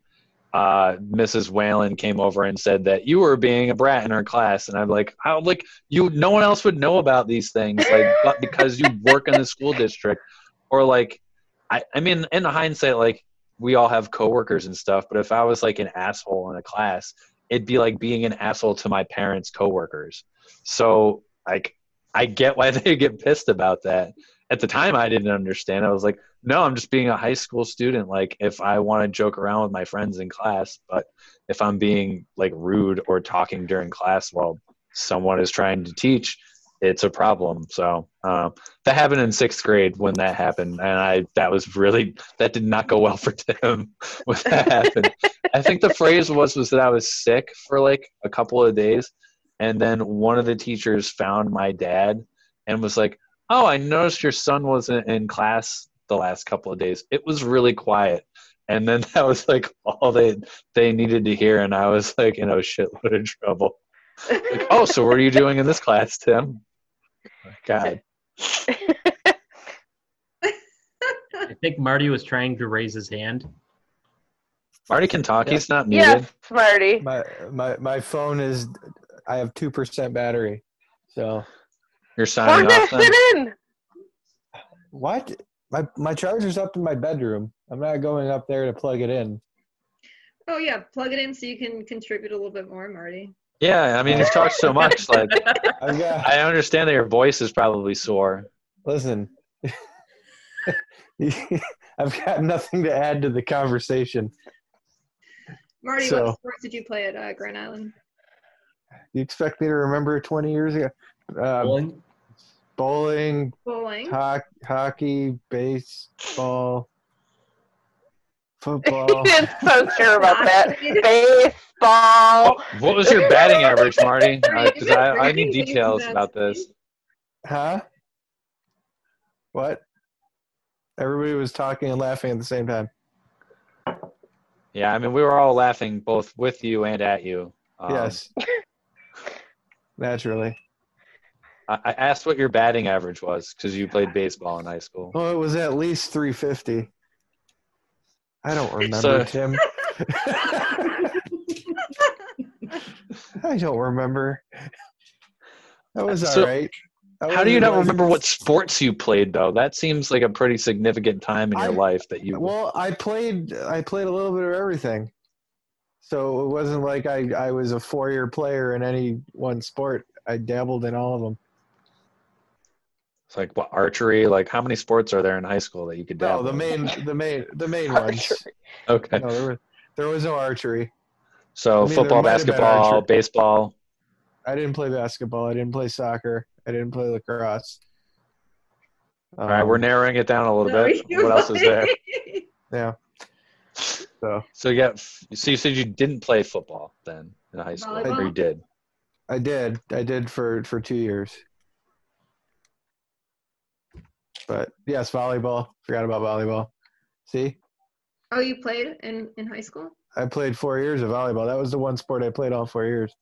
Uh, Mrs. Whalen came over and said that you were being a brat in her class, and I'm like, "How? Like you? No one else would know about these things, like, but because you work in the school district, or like, I, I mean, in hindsight, like we all have coworkers and stuff, but if I was like an asshole in a class, it'd be like being an asshole to my parents' coworkers. So like I get why they get pissed about that. At the time I didn't understand. I was like, no, I'm just being a high school student. Like if I want to joke around with my friends in class, but if I'm being like rude or talking during class while someone is trying to teach, it's a problem. So um, that happened in sixth grade when that happened, and I that was really that did not go well for Tim when that happened. I think the phrase was was that I was sick for like a couple of days, and then one of the teachers found my dad and was like, "Oh, I noticed your son wasn't in class the last couple of days. It was really quiet." And then that was like all they they needed to hear, and I was like in a shitload of trouble. Like, oh, so what are you doing in this class, Tim? God, I think Marty was trying to raise his hand. Marty can talk. He's not muted. Yes, Marty. My my my phone is. I have two percent battery. So You're signing that off then. shit in. what? My my charger's up in my bedroom. I'm not going up there to plug it in. Oh yeah, plug it in so you can contribute a little bit more, Marty. Yeah, I mean, you've talked so much. Like, I've got. I understand that your voice is probably sore. Listen. I've got nothing to add to the conversation. Marty, So- what sports did you play at uh, Grand Island? You expect me to remember 20 years ago? Uh, Bowling? bowling, Bowling. ho- hockey, baseball, he football. didn't sound sure about that. Marty, Baseball. What was your batting average, Marty? Marty, Because is I, I need details about this. huh? What? Everybody was talking and laughing at the same time. Yeah, I mean, we were all laughing both with you and at you. Um, yes. Naturally. I, I asked what your batting average was because you played baseball in high school. Well, it was at least 350. I don't remember, So- Tim. I don't remember. That was all So, right. How do you not remember what sports you played though? That seems like a pretty significant time in your I- life that you. Well, I played. I played a little bit of everything. So it wasn't like I, I was a four year player in any one sport. I dabbled in all of them. It's like what archery? Like how many sports are there in high school that you could No, dabble? the main, the main, the main ones. Okay, No, there was, there was no archery. so I mean, football, might have been basketball, baseball. I didn't play basketball. I didn't play soccer. I didn't play lacrosse. All right, we're Um, narrowing it down a little No, bit. you What else is there? Yeah. So So yeah. So you said you didn't play football then in high school, or you did? I did. I did for for two years. But yes, volleyball. Forgot about volleyball. See, Oh, you played in, in high school? I played four years of volleyball. That was the one sport I played all four years.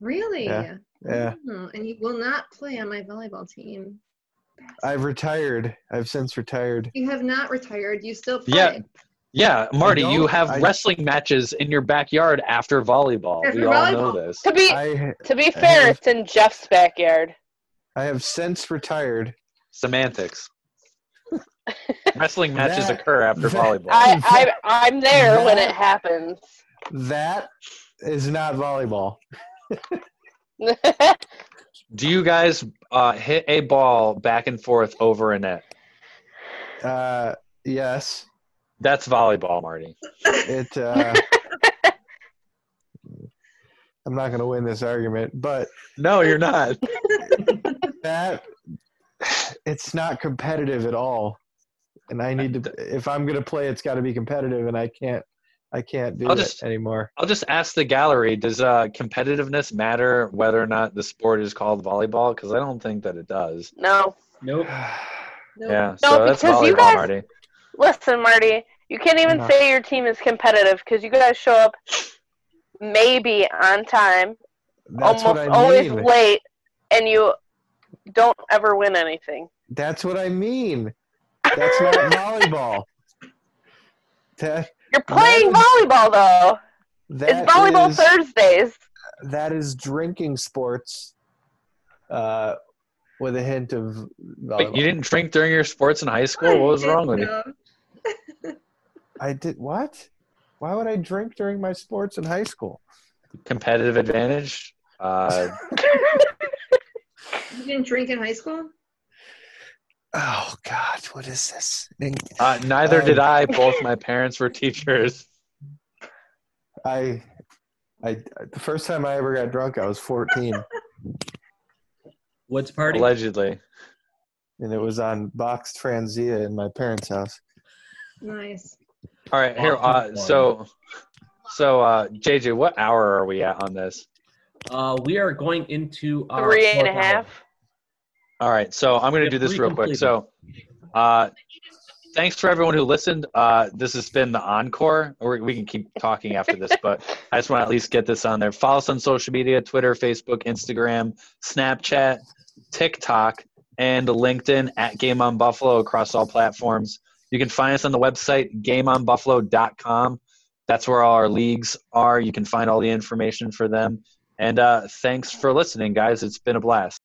Really? Yeah. Yeah. Oh, and you will not play on my volleyball team. I've retired. I've since retired. You have not retired. You still play. Yeah. Yeah, Marty, you have I- wrestling matches in your backyard after volleyball. After we all know this. To be I to be fair, have- it's in Jeff's backyard. I have since retired. Semantics. Wrestling matches That- occur after that- volleyball. I, I I'm there when it happens. That is not volleyball. Do you guys uh, hit a ball back and forth over a net? Uh, yes, That's volleyball, Marty. it. Uh, I'm not going to win this argument, but No, you're not. that it's not competitive at all. And I need to. If I'm going to play, it's got to be competitive, and I can't. I can't do I'll it just- anymore. I'll just ask the gallery: Does uh, competitiveness matter whether or not the sport is called volleyball? Because I don't think that it does. no. Nope. Nope. Yeah, No, so that's because volleyball, you guys- Marty. Listen, Marty, you can't even No. say your team is competitive because you guys show up maybe on time, That's almost what I always late, and you don't ever win anything. That's what I mean. That's not volleyball. That, You're playing That volleyball though. that it's volleyball is- Thursdays. that is drinking sports uh, with a hint of Wait, volleyball. you didn't drink during your sports in high school? What was wrong with you? I did what? Why would I drink during my sports in high school? Competitive advantage? Uh, You didn't drink in high school? Oh God, what is this? uh, neither Um, did I. Both my parents were teachers. I, I, the first time I ever got drunk, I was 14. What's party. Allegedly. and it was on boxed Franzia in my parents' house. Nice. All right, here. Uh, so, so uh, JJ, what hour are we at on this? Uh, we are going into our Three and a fourth half. hour. All right, so I'm going to do this three real quick. So, uh, thanks for everyone who listened. Uh, this has been the encore. Or we can keep talking after this, but I just want to at least get this on there. Follow us on social media: Twitter, Facebook, Instagram, Snapchat, TikTok, and LinkedIn at Game on Buffalo across all platforms. You can find us on the website gameonbuffalo.com. That's where all our leagues are. You can find all the information for them. And uh, thanks for listening, guys. It's been a blast.